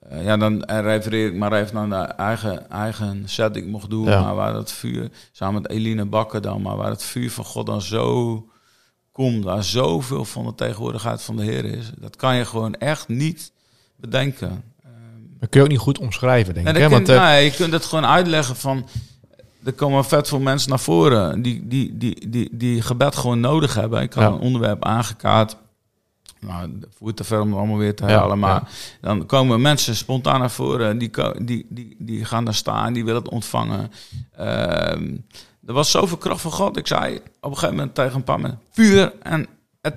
eh, ja, dan refereer ik maar even naar de eigen, eigen set ik mocht doen. Ja. Maar waar het vuur, samen met Eline Bakker dan... maar waar het vuur van God dan zo komt... waar zoveel van de tegenwoordigheid van de Heer is... dat kan je gewoon echt niet bedenken. Dat kun je ook niet goed omschrijven, denk ik. dat Hè? Want, eh, nee, je kunt het gewoon uitleggen van... Er komen vet veel mensen naar voren die, die, die, die, die gebed gewoon nodig hebben. Ik had Ja. een onderwerp aangekaart. Nou, het voert te ver om het allemaal weer te Ja, herhalen. maar ja. dan komen mensen spontaan naar voren. Die, die, die, die gaan daar staan, die willen het ontvangen. Ehm, er was zoveel kracht van God. Ik zei op een gegeven moment tegen een paar mensen... Vuur en het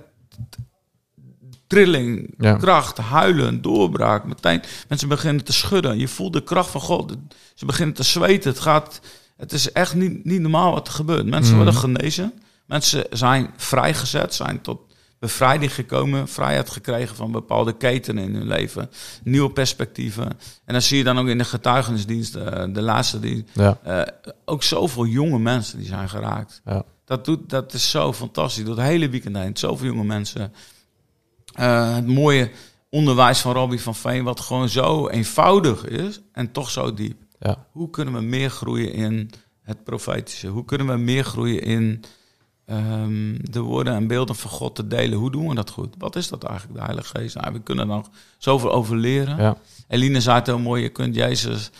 trilling, Ja. kracht, huilen, doorbraak. Meteen mensen beginnen te schudden. Je voelt de kracht van God. Ze beginnen te zweten. Het, gaat, het is echt niet, niet normaal wat er gebeurt. Mensen Mhm. worden genezen. Mensen zijn vrijgezet, zijn tot bevrijding gekomen, vrijheid gekregen van bepaalde ketenen in hun leven, nieuwe perspectieven. En dan zie je dan ook in de getuigenisdienst, eh, de laatste dienst, ja, eh, ook zoveel jonge mensen die zijn geraakt. ja. Dat, doet, dat is zo fantastisch. Door het hele weekend heen. Zoveel jonge mensen. Eh, het mooie onderwijs van Robbie van Veen, wat gewoon zo eenvoudig is en toch zo diep. ja. Hoe kunnen we meer groeien in het profetische? Hoe kunnen we meer groeien in ehm, de woorden en beelden van God te delen? Hoe doen we dat goed? Wat is dat eigenlijk, de Heilige Geest? Nou, we kunnen er nog zoveel over leren. ja. Eline zei het heel mooi, je kunt Jezus...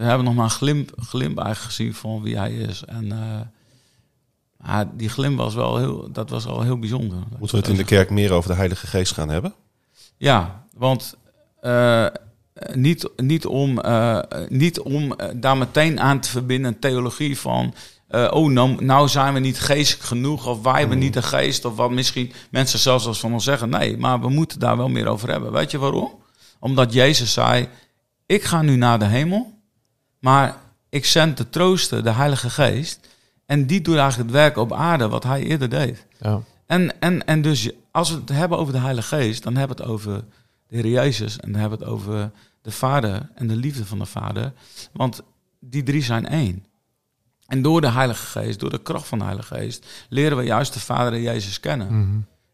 We hebben nog maar een glimp, glimp eigenlijk gezien van wie hij is. En eh, die glimp was wel heel, dat was al heel bijzonder. Moeten we het in de kerk meer over de Heilige Geest gaan hebben? Ja, want eh, niet, niet om, eh, niet om daar meteen aan te verbinden een theologie van... eh, oh, nou, nou zijn we niet geestelijk genoeg of wij hebben niet de geest... of wat misschien mensen zelfs als van ons zeggen. Nee, maar we moeten daar wel meer over hebben. Weet je waarom? Omdat Jezus zei, ik ga nu naar de hemel... maar ik zend de trooster, de Heilige Geest... en die doet eigenlijk het werk op aarde wat hij eerder deed. ja. En, en, en dus als we het hebben over de Heilige Geest, dan hebben we het over de Heer Jezus en dan hebben we het over de Vader en de liefde van de Vader. Want die drie zijn één. En door de Heilige Geest, door de kracht van de Heilige Geest, leren we juist de Vader en Jezus kennen. Mhm.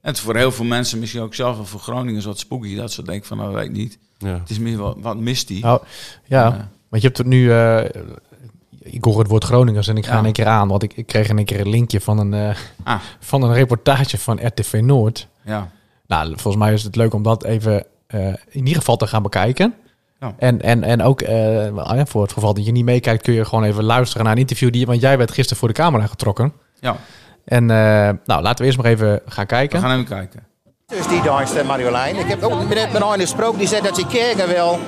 En het is voor heel veel mensen, misschien ook zelf wel voor Groningen, wat spooky, dat ze denken van, nou weet ik niet. Ja. Het is meer wat, wat mist die. Nou, ja, want je hebt het nu... eh, ik hoor het woord Groningers en ik ga Ja. in één keer aan. Want ik, ik kreeg in één keer een linkje van een, eh, Ah. <laughs> van een reportage van RTV Noord. Ja, Nou, volgens mij is het leuk om dat even eh, in ieder geval te gaan bekijken. Ja. En, en, en ook eh, voor het geval dat je niet meekijkt, kun je gewoon even luisteren naar een interview die, want jij werd gisteren voor de camera getrokken. ja. En eh, nou, laten we eerst maar even gaan we kijken. gaan even kijken. Dus die daar, Marjolein. Ik heb ook met, met een gesproken, die zei dat ze kerken wel...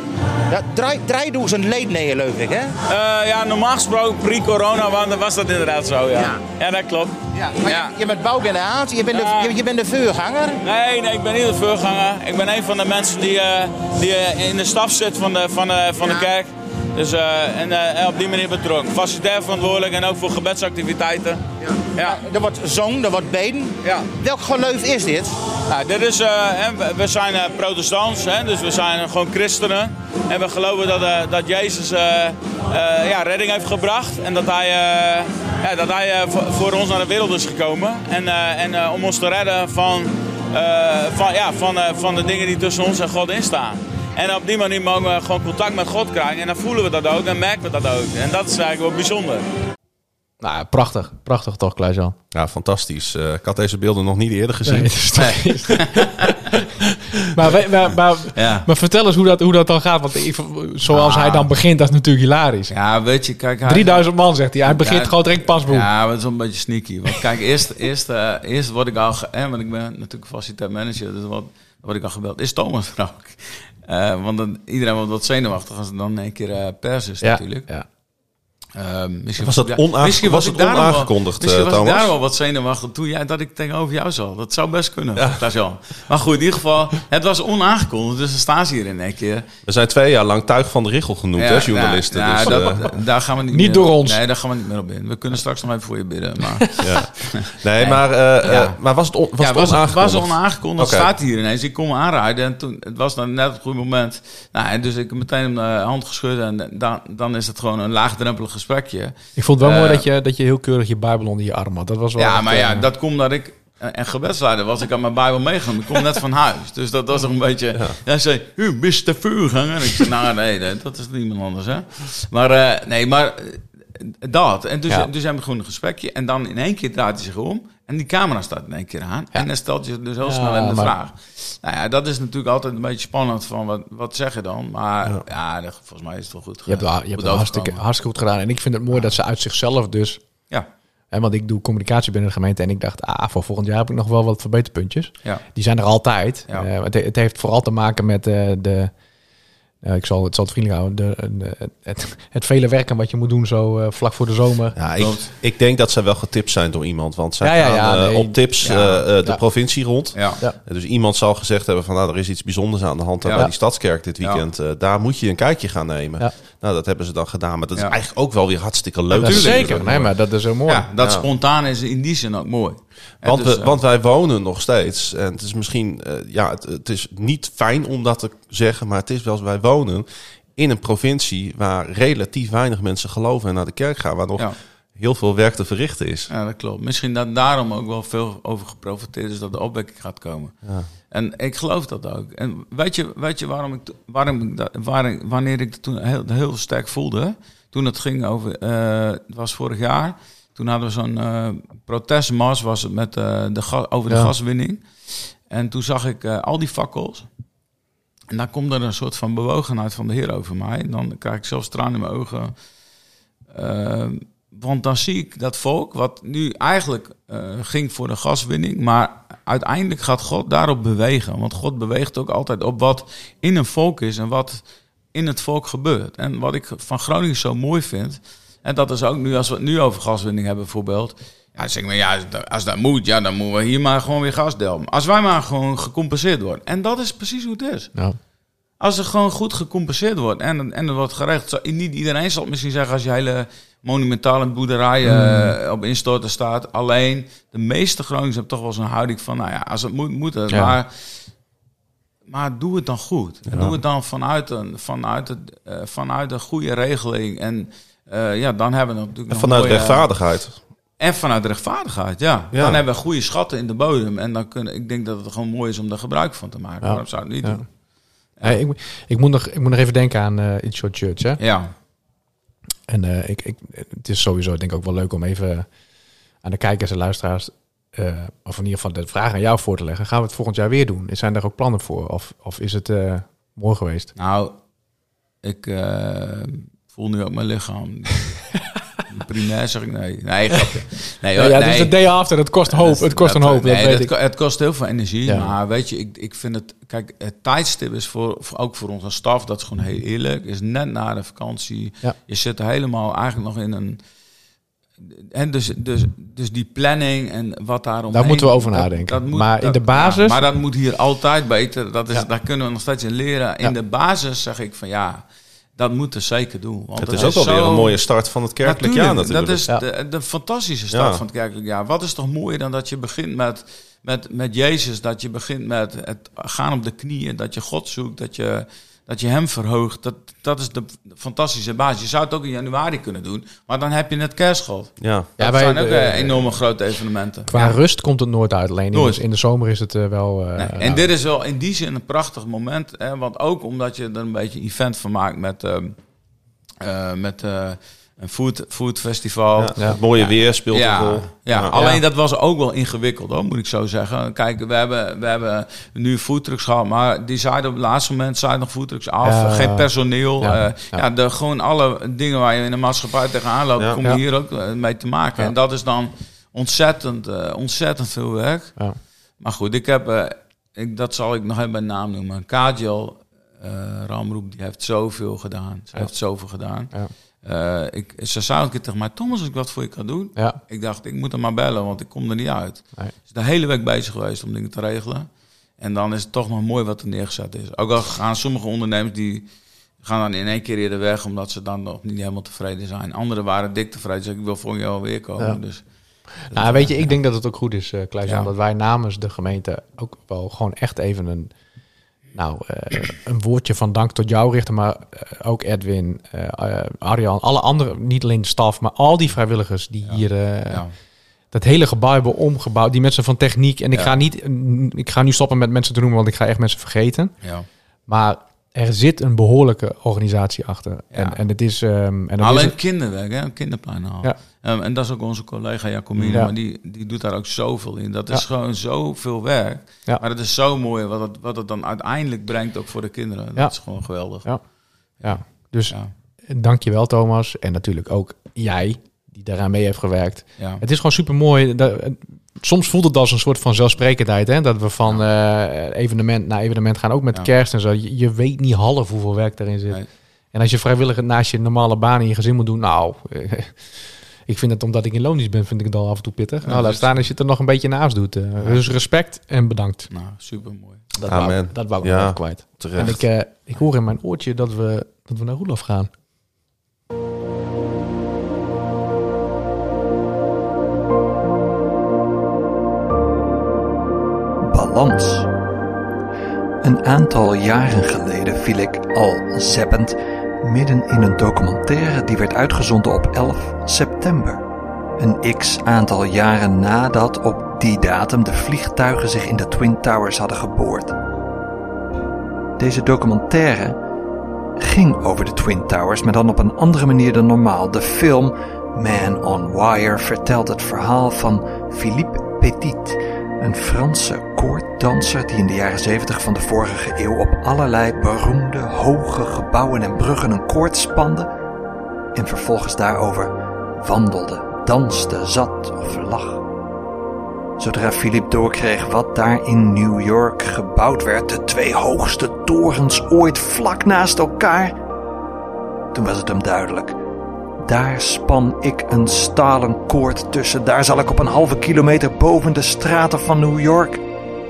Ja, drie- 3000 leden nee, geloof ik, hè? Eh, ja, normaal gesproken pre-corona wa- was dat inderdaad zo, ja. Ja. Ja, dat klopt. Ja. Maar Ja. Je, je bent bouwgeneratie, je bent, de, je, je bent de vuurganger. Nee, nee, ik ben niet de voorganger. Ik ben een van de mensen die, eh, die eh, in de staf zit van de, van de, van de kerk. Dus eh, en eh, op die manier betrokken. Facilitair verantwoordelijk en ook voor gebedsactiviteiten. Ja. Er wordt zong, er wordt beden. Ja. Welk geloof is dit? Nou, dit is, eh, we- zijn protestants, hè, dus we zijn gewoon christenen. En we geloven dat, dat Jezus ja, redding heeft gebracht. En dat hij, ja, dat hij voor, ons naar de wereld is gekomen. En, en om ons te redden van, van, ja, van, van de dingen die tussen ons en God in staan. En op die manier mogen we gewoon contact met God krijgen. En dan voelen we dat ook en merken we dat ook. En dat is eigenlijk wel bijzonder. Nou, ja, prachtig. Prachtig toch, Klaas-Jan? Ja, fantastisch. Eh, ik had deze beelden nog niet eerder gezien. Nee, <laughs> maar, maar, maar, Ja. maar vertel eens hoe dat, hoe dat dan gaat. Want ik, zoals Ah. hij dan begint, dat is natuurlijk hilarisch. Ja, weet je, kijk... Hij, 3000 man, zegt hij. Hij begint Ja, gewoon direct pasboek. Ja, maar dat is wel een beetje sneaky. Want kijk, eerst, eerst, eh, eerst word ik al... Ge- eh, want ik ben natuurlijk facilitair manager, dus wat, word ik al gebeld. Is Thomas er ook? Eh, want dan, iedereen wordt wat zenuwachtig als het dan een keer eh, pers is ja, natuurlijk. ja. Ehm, misschien Was dat ik- onaange- misschien was ik het wel- onaangekondigd, Misschien eh, was daar wel wat zenuwachtig toen jij, dat ik tegenover jou zat. Dat zou best kunnen. Maar goed, in ieder geval, het was onaangekondigd. Dus dan staan ze hier in één keer. We zijn twee jaar lang tuig van de richel genoemd, hè, journalisten. Ja, dus, eh, daar gaan we niet, Niet door ons. Nee, daar gaan we niet meer op in. We kunnen straks nog even voor je bidden. Maar ja. <laughs> Nee, maar, eh, Ja. maar was het, on, was ja, het was, onaangekondigd? was onaangekondigd. Oké. Staat hier ineens. Ik kom aanrijden en toen, het was dan net het goede moment. Nou, en dus ik heb meteen de hand geschud en dan, dan is het gewoon een laagdrempelig gesprekje. Ik vond het wel Eh, mooi dat je, dat je heel keurig je Bijbel onder je arm had. Dat was wel Ja, echt, maar ja, eh, dat komt dat ik eh, en gebedsleider was. Ik had mijn Bijbel meegenomen. Ik kom net van huis. Dus dat was nog een beetje... Hij zei, u Mr. Vuurganger. En ik zei, nou nee, nee, dat is niemand anders, hè. Maar eh, nee, maar eh, dat. En dus, Ja. dus hebben we gewoon een gesprekje. En dan in één keer draait hij zich om. En die camera staat in één keer aan. En dan stelt je dus heel Ja, snel even de maar- vraag. Nou ja, dat is natuurlijk altijd een beetje spannend van wat, wat zeg je dan. Maar ja, dat- volgens mij is het wel goed je hebt, wel- je hebt het hartstikke, hartstikke goed gedaan. En ik vind het mooi dat ze uit zichzelf dus... Ja, Hè, want ik doe communicatie binnen de gemeente en ik dacht, ah, voor volgend jaar heb ik nog wel wat verbeterpuntjes. ja. Die zijn er altijd. Ja. Eh, het, het heeft vooral te maken met eh, de... eh, ik zal het, zal het vriendelijk houden. De, de- het, het vele werken wat je moet doen zo eh, vlak voor de zomer. Ja, ik, denk dat zij wel getipt zijn door iemand. Want zij Ja, ja, gaan ja, eh, nee. op tips Ja. eh, eh, de Ja. provincie rond. Ja. Ja. En Dus iemand zal gezegd hebben van nou, er is iets bijzonders aan de hand Ja. bij die Stadskerk dit Ja. weekend. Eh, daar moet je een kijkje gaan nemen. Ja. Nou, dat hebben ze dan gedaan. Maar dat Ja. is eigenlijk ook wel weer hartstikke leuk. Dat is Tuurlijk. zeker. Nee, maar dat is zo mooi. Ja, dat Ja. spontaan is in die zin ook mooi. Want, dus, we, eh, want wij wonen nog steeds. En het is misschien, eh, ja, het, het is niet fijn om dat te zeggen, maar het is wel, wij wonen in een provincie waar relatief weinig mensen geloven en naar de kerk gaan, waar nog Ja. Heel veel werk te verrichten is. Ja, dat klopt. Misschien dat daarom ook wel veel over geprofiteerd is dat de opwekking gaat komen. Ja. En ik geloof dat ook. En weet je, weet je waarom ik, waarom ik dat, waar, wanneer ik het toen heel, heel sterk voelde? Toen het ging over, eh, het was vorig jaar. Toen hadden we zo'n eh, protestmars was het met, eh, de ga- over de Ja. gaswinning. En toen zag ik al die fakkels. En daar komt er een soort van bewogenheid van de Heer over mij. En dan krijg ik zelfs tranen in mijn ogen. Want dan zie ik dat volk, wat nu eigenlijk eh, ging voor de gaswinning, maar uiteindelijk gaat God daarop bewegen. Want God beweegt ook altijd op wat in een volk is en wat in het volk gebeurt. En wat ik van Groningen zo mooi vind, en dat is ook nu, als we het nu over gaswinning hebben bijvoorbeeld. Ja, dan zeg ik maar, ja, als dat moet, ja, dan moeten we hier maar gewoon weer gas delven. Als wij maar gewoon gecompenseerd worden. En dat is precies hoe het is. Ja. Als er gewoon goed gecompenseerd wordt en, en er wordt gerecht. Niet iedereen zal misschien zeggen als je hele monumentale boerderijen eh, op instorten staat. Alleen de meeste Groningers hebben toch wel zo'n houding van, nou ja, als het moet, moet het. Ja. Maar, maar doe het dan goed. En doe het dan vanuit een, vanuit het, eh, vanuit een goede regeling. En eh, ja, dan hebben we natuurlijk En vanuit mooie- rechtvaardigheid. En vanuit rechtvaardigheid, ja. Ja. Dan hebben we goede schatten in de bodem. En dan kunnen, ik denk dat het gewoon mooi is om daar gebruik van te maken. Ja. Waarom zou het niet Ja. doen? Hey, ik, moet- ik, moet nog, ik moet nog even denken aan eh It's Your Church. Hè? Ja. En eh, ik, ik, het is sowieso denk ik ook wel leuk om even aan de kijkers en luisteraars... eh, of in ieder geval de vraag aan jou voor te leggen. Gaan we het volgend jaar weer doen? Zijn daar ook plannen voor? Of, of is het eh, mooi geweest? Nou, ik voel nu ook mijn lichaam. Primair zeg ik nee. Nee, grapje. Nee, Ja, hoor, ja, nee. dus de day after, het kost hoop. Het kost een hoop, dat nee, weet dat ik. ko- Het kost heel veel energie. Ja. Maar weet je, ik, ik vind het... Kijk, het tijdstip is voor, voor- ook voor onze staf, dat is gewoon heel eerlijk, is net na de vakantie. Ja. Je zit helemaal eigenlijk nog in een... En dus, dus, dus die planning en wat daarom. Daar moeten we over nadenken. Maar in de basis- maar dat moet hier altijd beter. Dat is. Daar kunnen we nog steeds in leren. In de basis zeg ik van ja, dat moeten we zeker doen. Want Het is ook alweer zo- een mooie start van het kerkelijk jaar natuurlijk. dat is Ja. de, de fantastische start Ja. van het kerkelijk jaar. Wat is toch mooier dan dat je begint met, met, met Jezus, dat je begint met het gaan op de knieën, dat je God zoekt, dat je, dat je hem verhoogt. Dat, dat is de fantastische basis. Je zou het ook in januari kunnen doen, maar dan heb je net kerstschot. Ja. Dat Ja, wij- zijn ook eh, enorme grote evenementen. Qua rust komt het nooit uit. Alleen in Nooit. de, in de zomer is het eh, wel... eh, Nee, en nou, dit is wel in die zin een prachtig moment. Hè, want ook omdat je er een beetje event van maakt met, ehm, eh, met eh, een food, food festival. Ja, het mooie weer speelt ja, een rol. Ja, Ja. alleen dat was ook wel ingewikkeld, hoor, moet ik zo zeggen. Kijk, we hebben, we hebben nu foodtrucks gehad, maar die zeiden op het laatste moment zeiden nog foodtrucks af. Ja. Geen personeel. Ja. Ja, ja. de, gewoon alle dingen waar je in de maatschappij tegenaan loopt, Ja. kom Ja. je hier ook eh, mee te maken. Ja. En dat is dan ontzettend, eh, ontzettend veel werk. ja. Maar goed, ik heb, eh, ik, dat zal ik nog even bij naam noemen. Kajal eh Ramroep, die heeft zoveel gedaan. Ze Ja. heeft zoveel gedaan. Eh, ik, ze zei een keer tegen mij, Thomas, als ik wat voor je kan doen. Ja. Ik dacht, ik moet hem maar bellen, want ik kom er niet uit. Nee. De hele week bezig geweest om dingen te regelen. En dan is het toch nog mooi wat er neergezet is. Ook al gaan sommige ondernemers die gaan dan in één keer eerder weg, omdat ze dan nog niet helemaal tevreden zijn. Anderen waren dik tevreden. Zeg ik wil voor jou weer komen. Ja. Dus, Nou, weet je, ik denk dat het ook goed is, eh Klaas, Ja. dat wij namens de gemeente ook wel gewoon echt even een, nou, eh, een woordje van dank tot jou richten, maar eh, ook Edwin, eh, Arjan, alle andere, niet alleen de staf, maar al die vrijwilligers die hier ja. dat hele gebouw hebben omgebouwd, die mensen van techniek. En ik Ja. ga niet, ik ga nu stoppen met mensen te noemen, want ik ga echt mensen vergeten. Ja. Maar er zit een behoorlijke organisatie achter. En, Ja. en het is, ehm, en is Alleen het- kinderwerk, hè? kinderplein halen. Ja. Ehm, en dat is ook onze collega Jacomine, Ja. maar die, die doet daar ook zoveel in. Dat is gewoon zoveel werk. Maar het is zo mooi wat het, wat het dan uiteindelijk brengt ook voor de kinderen. Dat is gewoon geweldig. Ja. ja, dus dank je wel Thomas. En natuurlijk ook jij, die daaraan mee heeft gewerkt. Ja. Het is gewoon super mooi. Soms voelt het als een soort van zelfsprekendheid. Hè? Dat we van eh, evenement naar evenement gaan. Ook met Ja. kerst en zo. Je, je weet niet half hoeveel werk erin zit. Nee. En als je vrijwillig naast je normale baan in je gezin moet doen. Nou, <laughs> ik vind het omdat ik in loondienst ben, vind ik het al af en toe pittig. nou, laat staan als je het er nog een beetje naast doet. eh. Dus respect en bedankt. Nou, super mooi. Dat wou, Amen. dat wou ik Ja. kwijt. Terecht. En ik, eh, ik hoor in mijn oortje dat we, dat we naar Roelof gaan. Een aantal jaren geleden viel ik al zeppend midden in een documentaire die werd uitgezonden op 11 september. Een x aantal jaren nadat op die datum de vliegtuigen zich in de Twin Towers hadden geboord. Deze documentaire ging over de Twin Towers, maar dan op een andere manier dan normaal. De film Man on Wire vertelt het verhaal van Philippe Petit, een Franse koorddanser die in de jaren 70 van de vorige eeuw op allerlei beroemde hoge gebouwen en bruggen een koord spande en vervolgens daarover wandelde, danste, zat of lag. Zodra Philippe doorkreeg wat daar in New York gebouwd werd, de twee hoogste torens ooit vlak naast elkaar, toen was het hem duidelijk. Daar span ik een stalen koord tussen. Daar zal ik op een halve kilometer boven de straten van New York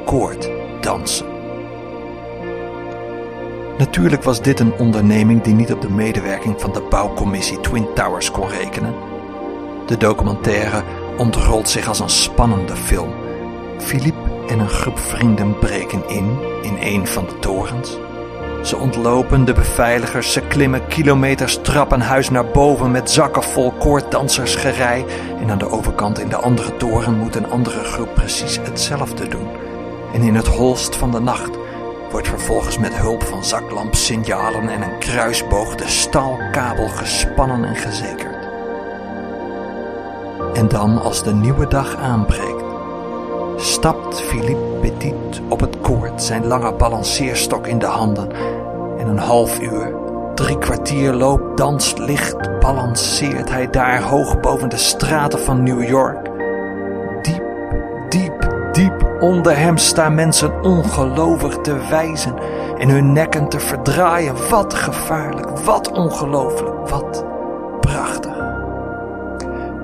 koord dansen. Natuurlijk was dit een onderneming die niet op de medewerking van de bouwcommissie Twin Towers kon rekenen. De documentaire ontrolt zich als een spannende film. Philippe en een groep vrienden breken in in een van de torens. Ze ontlopen de beveiligers, ze klimmen kilometers trappenhuis naar boven met zakken vol koorddansersgerei. En aan de overkant in de andere toren moet een andere groep precies hetzelfde doen. En in het holst van de nacht wordt vervolgens met hulp van zaklampsignalen en een kruisboog de staalkabel gespannen en gezekerd. En dan, als de nieuwe dag aanbreekt, stapt Philippe Petit op het koord, zijn lange balanceerstok in de handen. En een half uur, drie kwartier loopt, danst, licht, balanceert hij daar hoog boven de straten van New York. Diep, diep, diep onder hem staan mensen ongelovig te wijzen en hun nekken te verdraaien. Wat gevaarlijk, wat ongelooflijk, wat prachtig.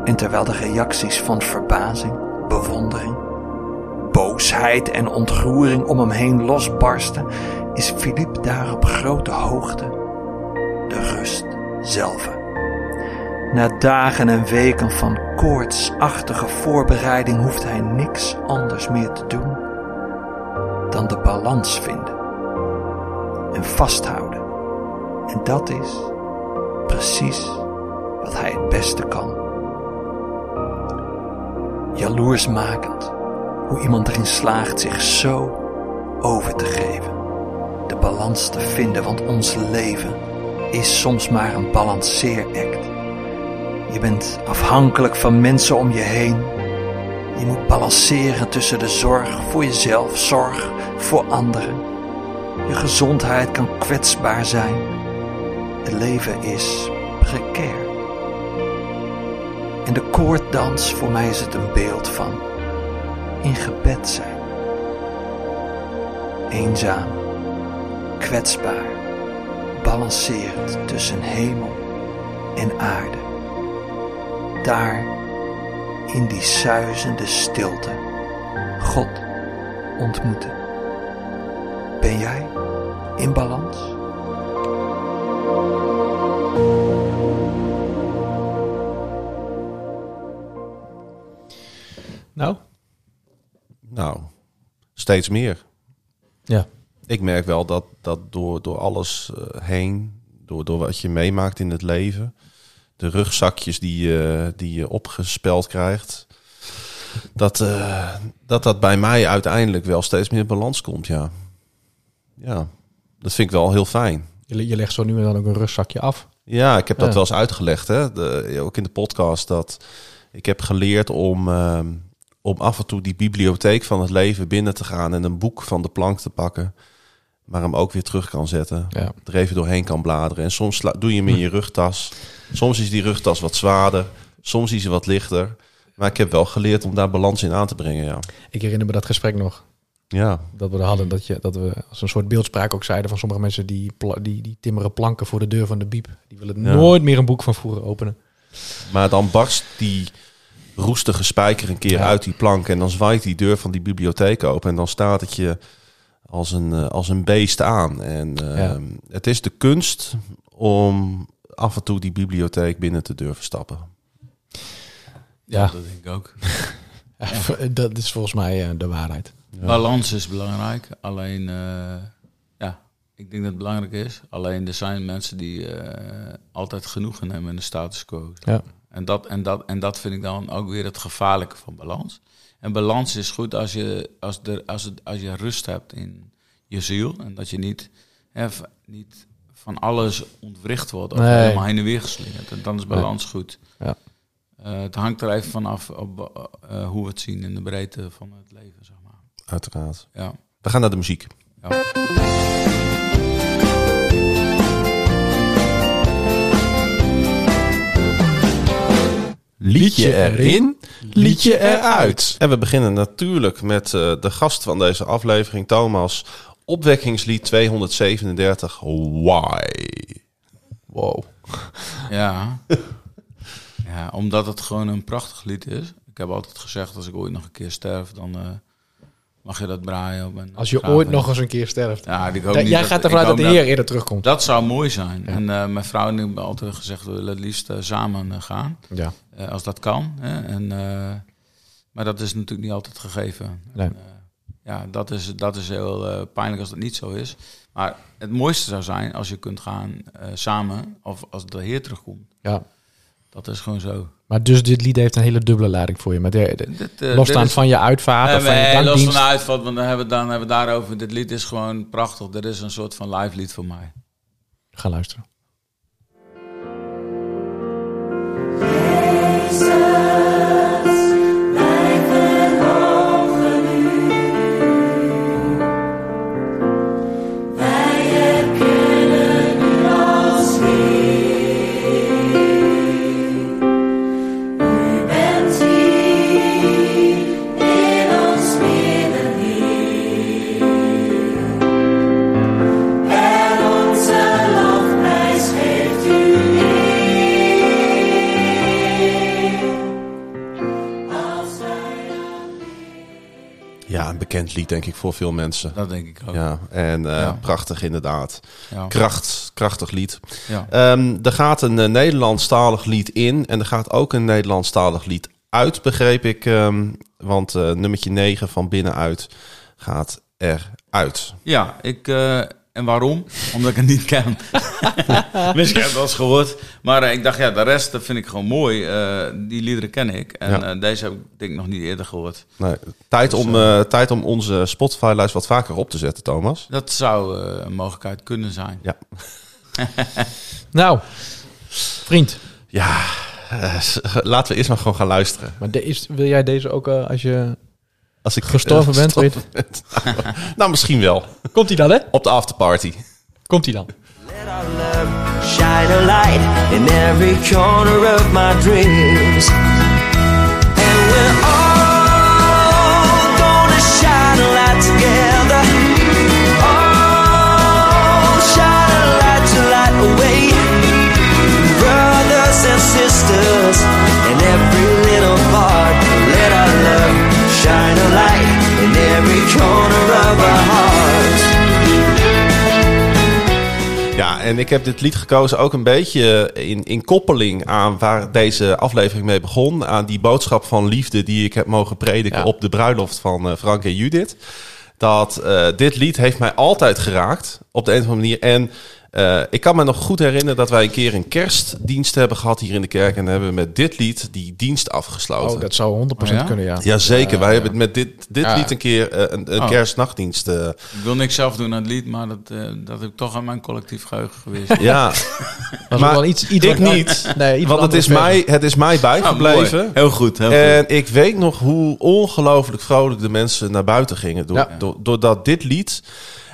En terwijl de reacties van verbazing, bewondering, boosheid en ontroering om hem heen losbarsten, is Philippe daar op grote hoogte de rust zelf. Na dagen en weken van koortsachtige voorbereiding hoeft hij niks anders meer te doen dan de balans vinden en vasthouden En dat is precies wat hij het beste kan. Jaloersmakend hoe iemand erin slaagt zich zo over te geven. De balans te vinden, want ons leven is soms maar een balanceeract. Je bent afhankelijk van mensen om je heen. Je moet balanceren tussen de zorg voor jezelf, zorg voor anderen. Je gezondheid kan kwetsbaar zijn. Het leven is precair. En de koorddans, voor mij is het een beeld van in gebed zijn. Eenzaam, kwetsbaar, balancerend tussen hemel en aarde. Daar, in die suizende stilte, God ontmoeten. Ben jij in balans? Steeds meer. ja. Ik merk wel dat, dat door, door alles eh, heen, door, door wat je meemaakt in het leven, de rugzakjes die je, die je opgespeld krijgt, dat, eh, dat dat bij mij uiteindelijk wel steeds meer balans komt, ja. Ja, dat vind ik wel heel fijn. Je, je legt zo nu en dan ook een rugzakje af. Ja, ik heb dat Ja. wel eens uitgelegd, hè? De, ook in de podcast, dat ik heb geleerd om, ehm, om af en toe die bibliotheek van het leven binnen te gaan en een boek van de plank te pakken, maar hem ook weer terug kan zetten. Ja. Er even doorheen kan bladeren. En soms doe je hem in je rugtas. Soms is die rugtas wat zwaarder, soms is hij wat lichter. Maar ik heb wel geleerd om daar balans in aan te brengen, ja. Ik herinner me dat gesprek nog. Ja, Dat we er hadden, dat, je, dat we als een soort beeldspraak ook zeiden van sommige mensen die, die, die timmeren planken voor de deur van de biep. Die willen Ja. nooit meer een boek van vroeger openen. maar dan barst die roestige spijker een keer Ja. uit die plank en dan zwaait die deur van die bibliotheek open en dan staat het je als een, eh, als een beest aan. En eh, Ja. het is de kunst om af en toe die bibliotheek binnen te durven stappen. Ja, Dat denk ik ook. <laughs> dat is volgens mij eh, de waarheid. Balans is belangrijk. Alleen, eh, ja, ik denk dat het belangrijk is. Alleen er zijn mensen die eh, altijd genoegen nemen in de status quo. Ja. En, dat, en, dat, en dat vind ik dan ook weer het gevaarlijke van balans. En balans is goed als je, als de, als het, als je rust hebt in je ziel. En dat je niet, hè, niet van alles ontwricht wordt of Nee. helemaal heen en weer geslingerd. En dan is balans goed. Ja. Eh, het hangt er even vanaf op, eh, hoe we het zien in de breedte van het leven, zeg maar. Uiteraard. Ja. We gaan naar de muziek. ja. Liedje erin, liedje eruit. En we beginnen natuurlijk met eh, de gast van deze aflevering, Thomas. Opwekkingslied 237, Why? Wow. Ja. <laughs> ja, omdat het gewoon een prachtig lied is. Ik heb altijd gezegd, als ik ooit nog een keer sterf, dan eh, mag je dat braaien op een Als je ooit nog eens een keer sterft. Ja, ik hoop Ja, niet jij dat- gaat ervan uit dat de Heer eerder terugkomt. Dat zou mooi zijn. En eh, mijn vrouw en ik hebben altijd gezegd, we willen het liefst eh, samen eh, gaan. Ja. Als dat kan. Hè? En, maar dat is natuurlijk niet altijd gegeven. Nee. En, ja, dat is, dat is heel pijnlijk als dat niet zo is. Maar het mooiste zou zijn als je kunt gaan samen, of als de Heer terugkomt. ja. Dat is gewoon zo. Maar dus dit lied heeft een hele dubbele lading voor je. Maar de, de- Dit, eh, losstaand dit is- van je uitvaart of van je nee, los dankdienst. van de uitval, want dan hebben, we, dan hebben we daarover. Dit lied is gewoon prachtig. Dit is een soort van live lied voor mij. Ga luisteren. Bekend lied denk ik voor veel mensen. Dat denk ik ook. Ja, en eh, Ja. prachtig inderdaad. Ja. Kracht, krachtig lied. Ja. Ehm, er gaat een uh, Nederlandstalig lied in en er gaat ook een Nederlandstalig lied uit, begreep ik. ehm, want eh, nummertje 9 van binnenuit gaat eruit. Ja, ik, eh, En waarom? Omdat ik het niet ken. <laughs> Misschien heb ik het wel eens gehoord. Maar eh, ik dacht, ja, de rest dat vind ik gewoon mooi. Eh, die liederen ken ik. En Ja. eh, deze heb ik denk ik nog niet eerder gehoord. Nee, tijd, Dus, om, eh, tijd om onze Spotify-lijst wat vaker op te zetten, Thomas. Dat zou eh, een mogelijkheid kunnen zijn. Ja, <laughs> Nou, vriend. ja laten we eerst maar gewoon gaan luisteren. Maar de, is, wil jij deze ook eh, als je... Als ik Gestorven eh, bent, gestorven ben. nou, <laughs> nou, misschien wel. Komt hij dan, hè? Op de afterparty. Komt hij dan. Shine a light in every corner of my dreams. And we're all gonna shine a light together. Oh, shine a light to light the way. Brothers and sisters in every corner of our hearts. Ja, en ik heb dit lied gekozen ook een beetje in, in koppeling aan waar deze aflevering mee begon. Aan die boodschap van liefde die ik heb mogen prediken Ja. op de bruiloft van eh, Frank en Judith. Dat eh, dit lied heeft mij altijd geraakt op de een of andere manier. En eh, ik kan me nog goed herinneren dat wij een keer een kerstdienst hebben gehad hier in de kerk. En hebben we met dit lied die dienst afgesloten. Oh, dat zou 100% Oh, ja? kunnen, ja. Jazeker, wij hebben met dit, dit Ja. lied een keer eh, een, een Oh. kerstnachtdienst. eh, Ik wil niks zelf doen aan het lied, maar dat, eh, dat heb ik toch aan mijn collectief geheugen geweest. <laughs> ja, <laughs> Was Maar wel iets, iets ik wat- niet. <laughs> Nee, iets want het is, mij, het is mij bijgebleven. Heel goed, heel goed. En ik weet nog hoe ongelooflijk vrolijk de mensen naar buiten gingen. Door, Ja. door, doordat dit lied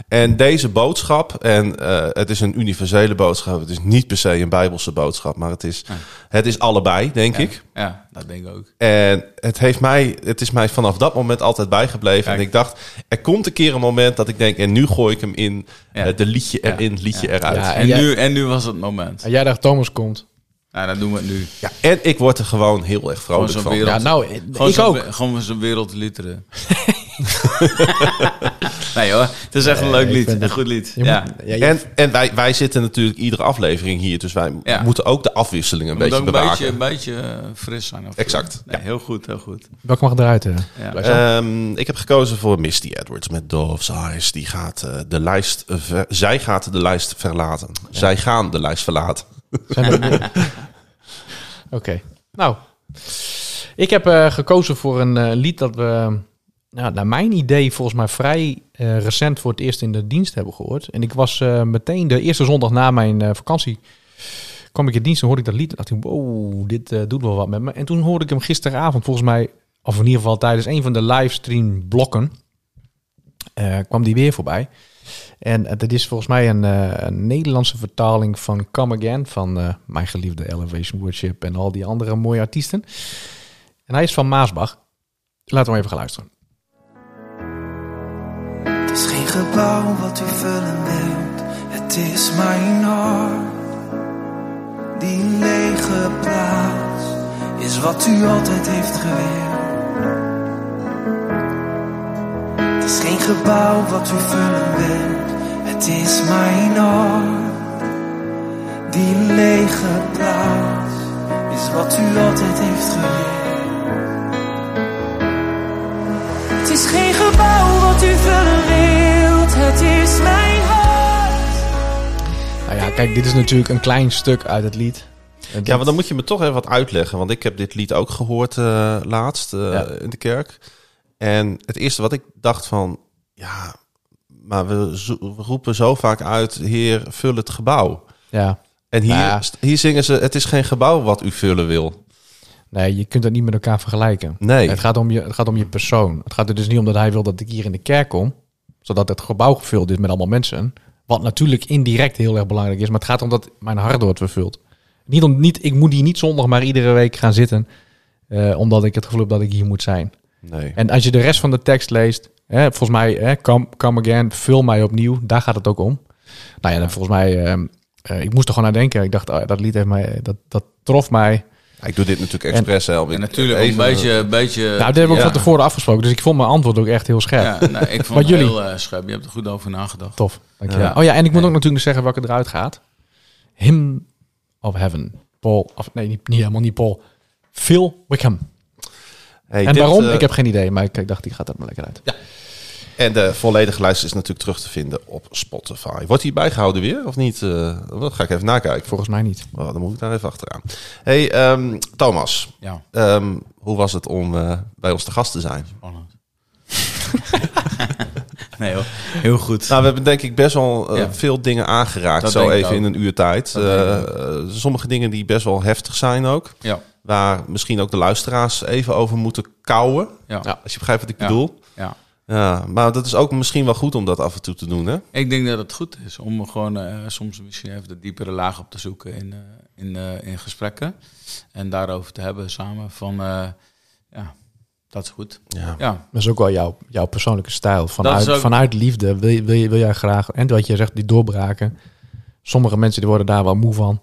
en deze boodschap... en eh, het is een universele boodschap. Het is niet per se een bijbelse boodschap. Maar het is, het is allebei, denk ik. Ja, dat denk ik ook. En het, heeft mij, het is mij vanaf dat moment altijd bijgebleven. Kijk. En ik dacht, er komt een keer een moment dat ik denk... en nu gooi ik hem in, Ja. eh, de liedje Ja. erin, liedje Ja. eruit. Ja, Ja. En, jij- nu, en nu was het moment. En jij dacht Thomas komt. Nou, dan doen we het nu. en ik word er gewoon heel erg vrolijk zo'n van. wereld. Ja, nou, Gewoon ik zo'n ook. Gewoon zo'n wereldliederen. <laughs> <laughs> nee hoor, het is echt een leuk lied. Een goed lied. Ja. moet- ja, je- En, en wij, wij zitten natuurlijk iedere aflevering hier. Dus wij Ja. moeten ook de afwisseling een Het moet beetje ook een bewaken. beetje, een beetje eh, fris zijn. Of Exact, Nee, heel goed, heel goed. Welke mag eruit? eh? Ja. Blijf zo. Ehm, ik heb gekozen voor Misty Edwards met Dove's Eyes. Die gaat eh, de lijst, ver- zij gaat de lijst verlaten. Zij gaan de lijst verlaten. Zijn er- <laughs> Oké. Nou, ik heb eh, gekozen voor een eh, lied dat we, nou, naar mijn idee, volgens mij vrij eh, recent voor het eerst in de dienst hebben gehoord. En ik was eh, meteen de eerste zondag na mijn eh, vakantie. kwam ik in dienst en hoorde ik dat lied. En dacht ik, wow, dit doet wel wat met me. En toen hoorde ik hem gisteravond, volgens mij, of in ieder geval tijdens een van de livestream blokken, kwam die weer voorbij. En dit is volgens mij een, Nederlandse vertaling van Come Again van mijn geliefde Elevation Worship en al die andere mooie artiesten. En hij is van Maasbach. Laten we even gaan luisteren. Het is geen gebouw wat u vullen wilt, het is mijn hart. Die lege plaats is wat u altijd heeft gewild. Het is geen gebouw wat u vullen wilt, het is mijn hart. Die lege plaats is wat u altijd heeft gewild. Gebouw wat u vullen wilt, het is mijn hart. Nou ja, kijk, dit is natuurlijk een klein stuk uit het lied. Het Ja, maar dan moet je me toch even wat uitleggen. Want ik heb dit lied ook gehoord eh, laatst eh, Ja. in de kerk. En het eerste wat ik dacht van... Ja, maar we, zo- we roepen zo vaak uit... Heer, vul het gebouw. Ja, En hier, Ja. hier zingen ze... Het is geen gebouw wat u vullen wil. Nee, je kunt dat niet met elkaar vergelijken. Nee. Het gaat, om je, het gaat om je persoon. Het gaat er dus niet om dat hij wil dat ik hier in de kerk kom. Zodat het gebouw gevuld is met allemaal mensen. Wat natuurlijk indirect heel erg belangrijk is. Maar het gaat om dat mijn hart wordt vervuld. Niet om, niet, ik moet hier niet zondag maar iedere week gaan zitten. eh, omdat ik het gevoel heb dat ik hier moet zijn. Nee. En als je de rest van de tekst leest, hè, volgens mij, hè, come, come again, vul mij opnieuw, daar gaat het ook om. Nou ja, dan volgens mij, ehm, eh, ik moest er gewoon aan denken. Ik dacht, oh, dat lied heeft mij, dat, dat trof mij. Ja, ik doe dit natuurlijk expres. En natuurlijk ook een beetje... Een beetje nou, dat hebben we ook ja. van tevoren afgesproken, dus ik vond mijn antwoord ook echt heel scherp. ja, nou, ik vond <laughs> Wat het jullie? heel eh, scherp. Je hebt er goed over nagedacht. Tof, dankjewel. Ja. Oh ja, en ik moet ook natuurlijk zeggen welke eruit gaat. Hymn of Heaven. Paul, of nee, niet, niet helemaal niet Paul. Phil Wickham. Hey, en dit, waarom? eh, ik heb geen idee, maar ik, ik dacht, die gaat er maar lekker uit. En de volledige lijst is natuurlijk terug te vinden op Spotify. Wordt die bijgehouden weer of niet? Eh, dat ga ik even nakijken. Volgens mij niet. Oh, dan moet ik daar even achteraan. Hey, ehm, Thomas. Ja. Ehm, hoe was het om eh, bij ons te gast te zijn? Spannend. <laughs> nee hoor, heel goed. Nou, we hebben denk ik best wel eh, Ja. veel dingen aangeraakt. Dat zo even in een uur tijd. Sommige dingen die best wel heftig zijn ook. Ja, Waar misschien ook de luisteraars even over moeten kouwen. ja. Als je begrijpt wat ik bedoel. Ja, maar dat is ook misschien wel goed om dat af en toe te doen, hè? Ik denk dat het goed is om gewoon eh, soms misschien even de diepere laag op te zoeken in, eh, in, eh, in gesprekken. En daarover te hebben samen van, eh, ja, dat is goed. Ja. Ja, Dat is ook wel jouw, jouw persoonlijke stijl. Vanuit, ook- vanuit liefde wil, je, wil, je, wil jij graag... En wat je zegt, die doorbraken. Sommige mensen die worden daar wel moe van.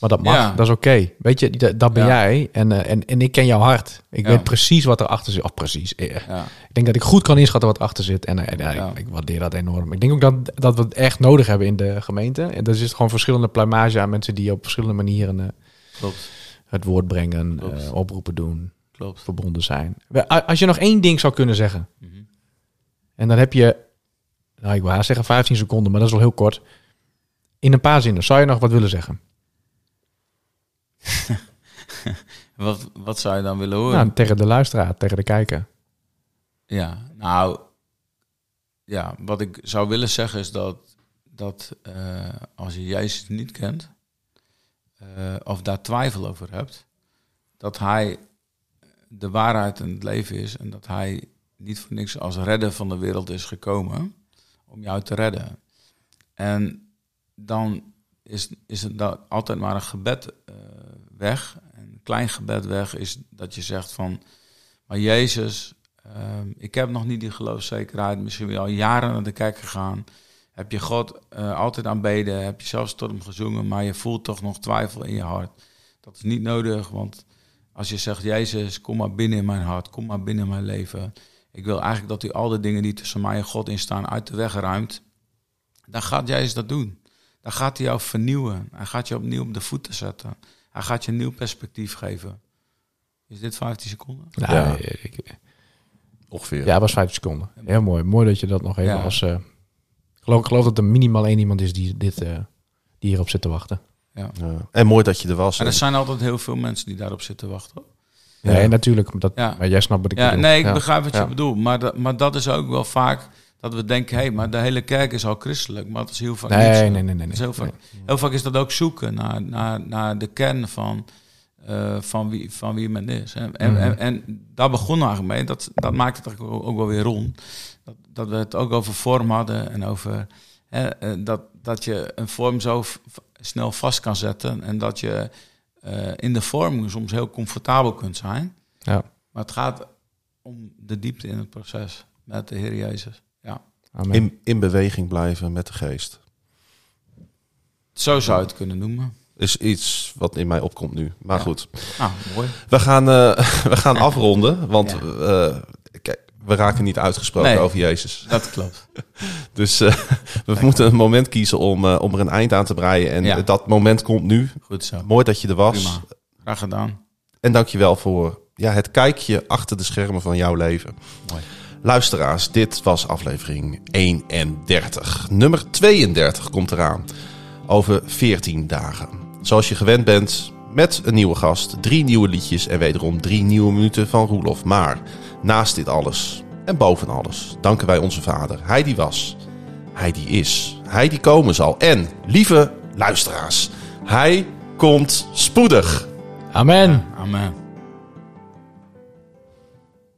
Maar dat mag, Ja. dat is oké. Weet je, dat, dat ben Ja. jij. En, eh, en, en ik ken jouw hart. Ik Ja. weet precies wat erachter zit. Of precies. eh, ja, Ik denk dat ik goed kan inschatten wat erachter zit. En, eh, Ja. ik, ik waardeer dat enorm. Ik denk ook dat, dat we het echt nodig hebben in de gemeente. En er zit gewoon verschillende pluimage aan mensen die op verschillende manieren eh, klopt, het woord brengen, Klopt. eh, oproepen doen, klopt. verbonden zijn. Als je nog één ding zou kunnen zeggen. Mhm. En dan heb je, nou ik wil haast zeggen 15 seconden, maar dat is wel heel kort. In een paar zinnen, zou je nog wat willen zeggen? <laughs> Wat, wat zou je dan willen horen? Nou, tegen de luisteraar, tegen de kijker. Ja, nou, ja, wat ik zou willen zeggen is dat, dat eh, als je Jezus niet kent, eh, of daar twijfel over hebt, dat Hij de waarheid en het leven is en dat Hij niet voor niks als redder van de wereld is gekomen om jou te redden. En dan is, is het altijd maar een gebed weg. Een klein gebed weg is dat je zegt van, maar Jezus, Ehm, ik heb nog niet die geloofszekerheid. Misschien ben je al jaren naar de kerk gegaan. Heb je God eh, altijd aanbeden. Heb je zelfs tot hem gezongen. Maar je voelt toch nog twijfel in je hart. Dat is niet nodig. Want als je zegt, Jezus, kom maar binnen in mijn hart. Kom maar binnen in mijn leven. Ik wil eigenlijk dat u al de dingen die tussen mij en God in staan uit de weg ruimt. Dan gaat Jezus dat doen. Dan gaat hij jou vernieuwen. Hij gaat je opnieuw op de voeten zetten. Hij gaat je een nieuw perspectief geven. Is dit 15 seconden? Nou, Ja. ik- Ongeveer. ja, was 15 seconden. Heel mooi. Mooi dat je dat nog even Ja. als... eh, geloof, ik geloof dat er minimaal één iemand is die, dit, eh, die hierop zit te wachten. Ja. En mooi dat je er was. En er zijn altijd heel veel mensen die daarop zitten wachten. Ja. Nee, natuurlijk. Maar, dat, Ja. maar jij snapt wat ik Ja, bedoel. nee, ik Ja. begrijp wat je Ja. bedoelt. Maar, dat- maar dat is ook wel vaak dat we denken... hé, hey, maar de hele kerk is al christelijk. Maar dat is heel vaak Nee, niet zo. nee, nee, nee, nee. heel, vaak, heel vaak is dat ook zoeken naar, naar, naar de kern van, eh, van, wie, van wie men is. En, en, Mhm. en, en daar begonnen we eigenlijk mee. Dat, dat maakt het eigenlijk ook, wel weer rond. Dat, dat we het ook over vorm hadden en over... Hè, eh, dat, dat je een vorm zo snel vast kan zetten... en dat je eh, in de vorm soms heel comfortabel kunt zijn... Ja. Maar het gaat om de diepte in het proces met de Heer Jezus. Amen. In, in beweging blijven met de geest. zo zou je het kunnen noemen. Is iets wat in mij opkomt nu. Maar Ja. goed. Nou, mooi. We gaan, eh, <laughs> we gaan afronden. Want Ja. eh, kijk, we raken niet uitgesproken Nee. over Jezus. <laughs> Dat klopt. <laughs> Dus eh, we moeten een moment kiezen om, om er een eind aan te breien. En Ja. dat moment komt nu. Goed zo. Mooi dat je er was. Prima. Graag gedaan. En dankjewel voor ja, het kijkje achter de schermen van jouw leven. Mooi. Luisteraars, dit was aflevering 31. Nummer 32 komt eraan. Over 14 dagen. Zoals je gewend bent, met een nieuwe gast, drie nieuwe liedjes en wederom drie nieuwe minuten van Roelof. Maar naast dit alles en boven alles danken wij onze vader. Hij die was, hij die is, hij die komen zal. En, lieve luisteraars, hij komt spoedig. Amen. Amen.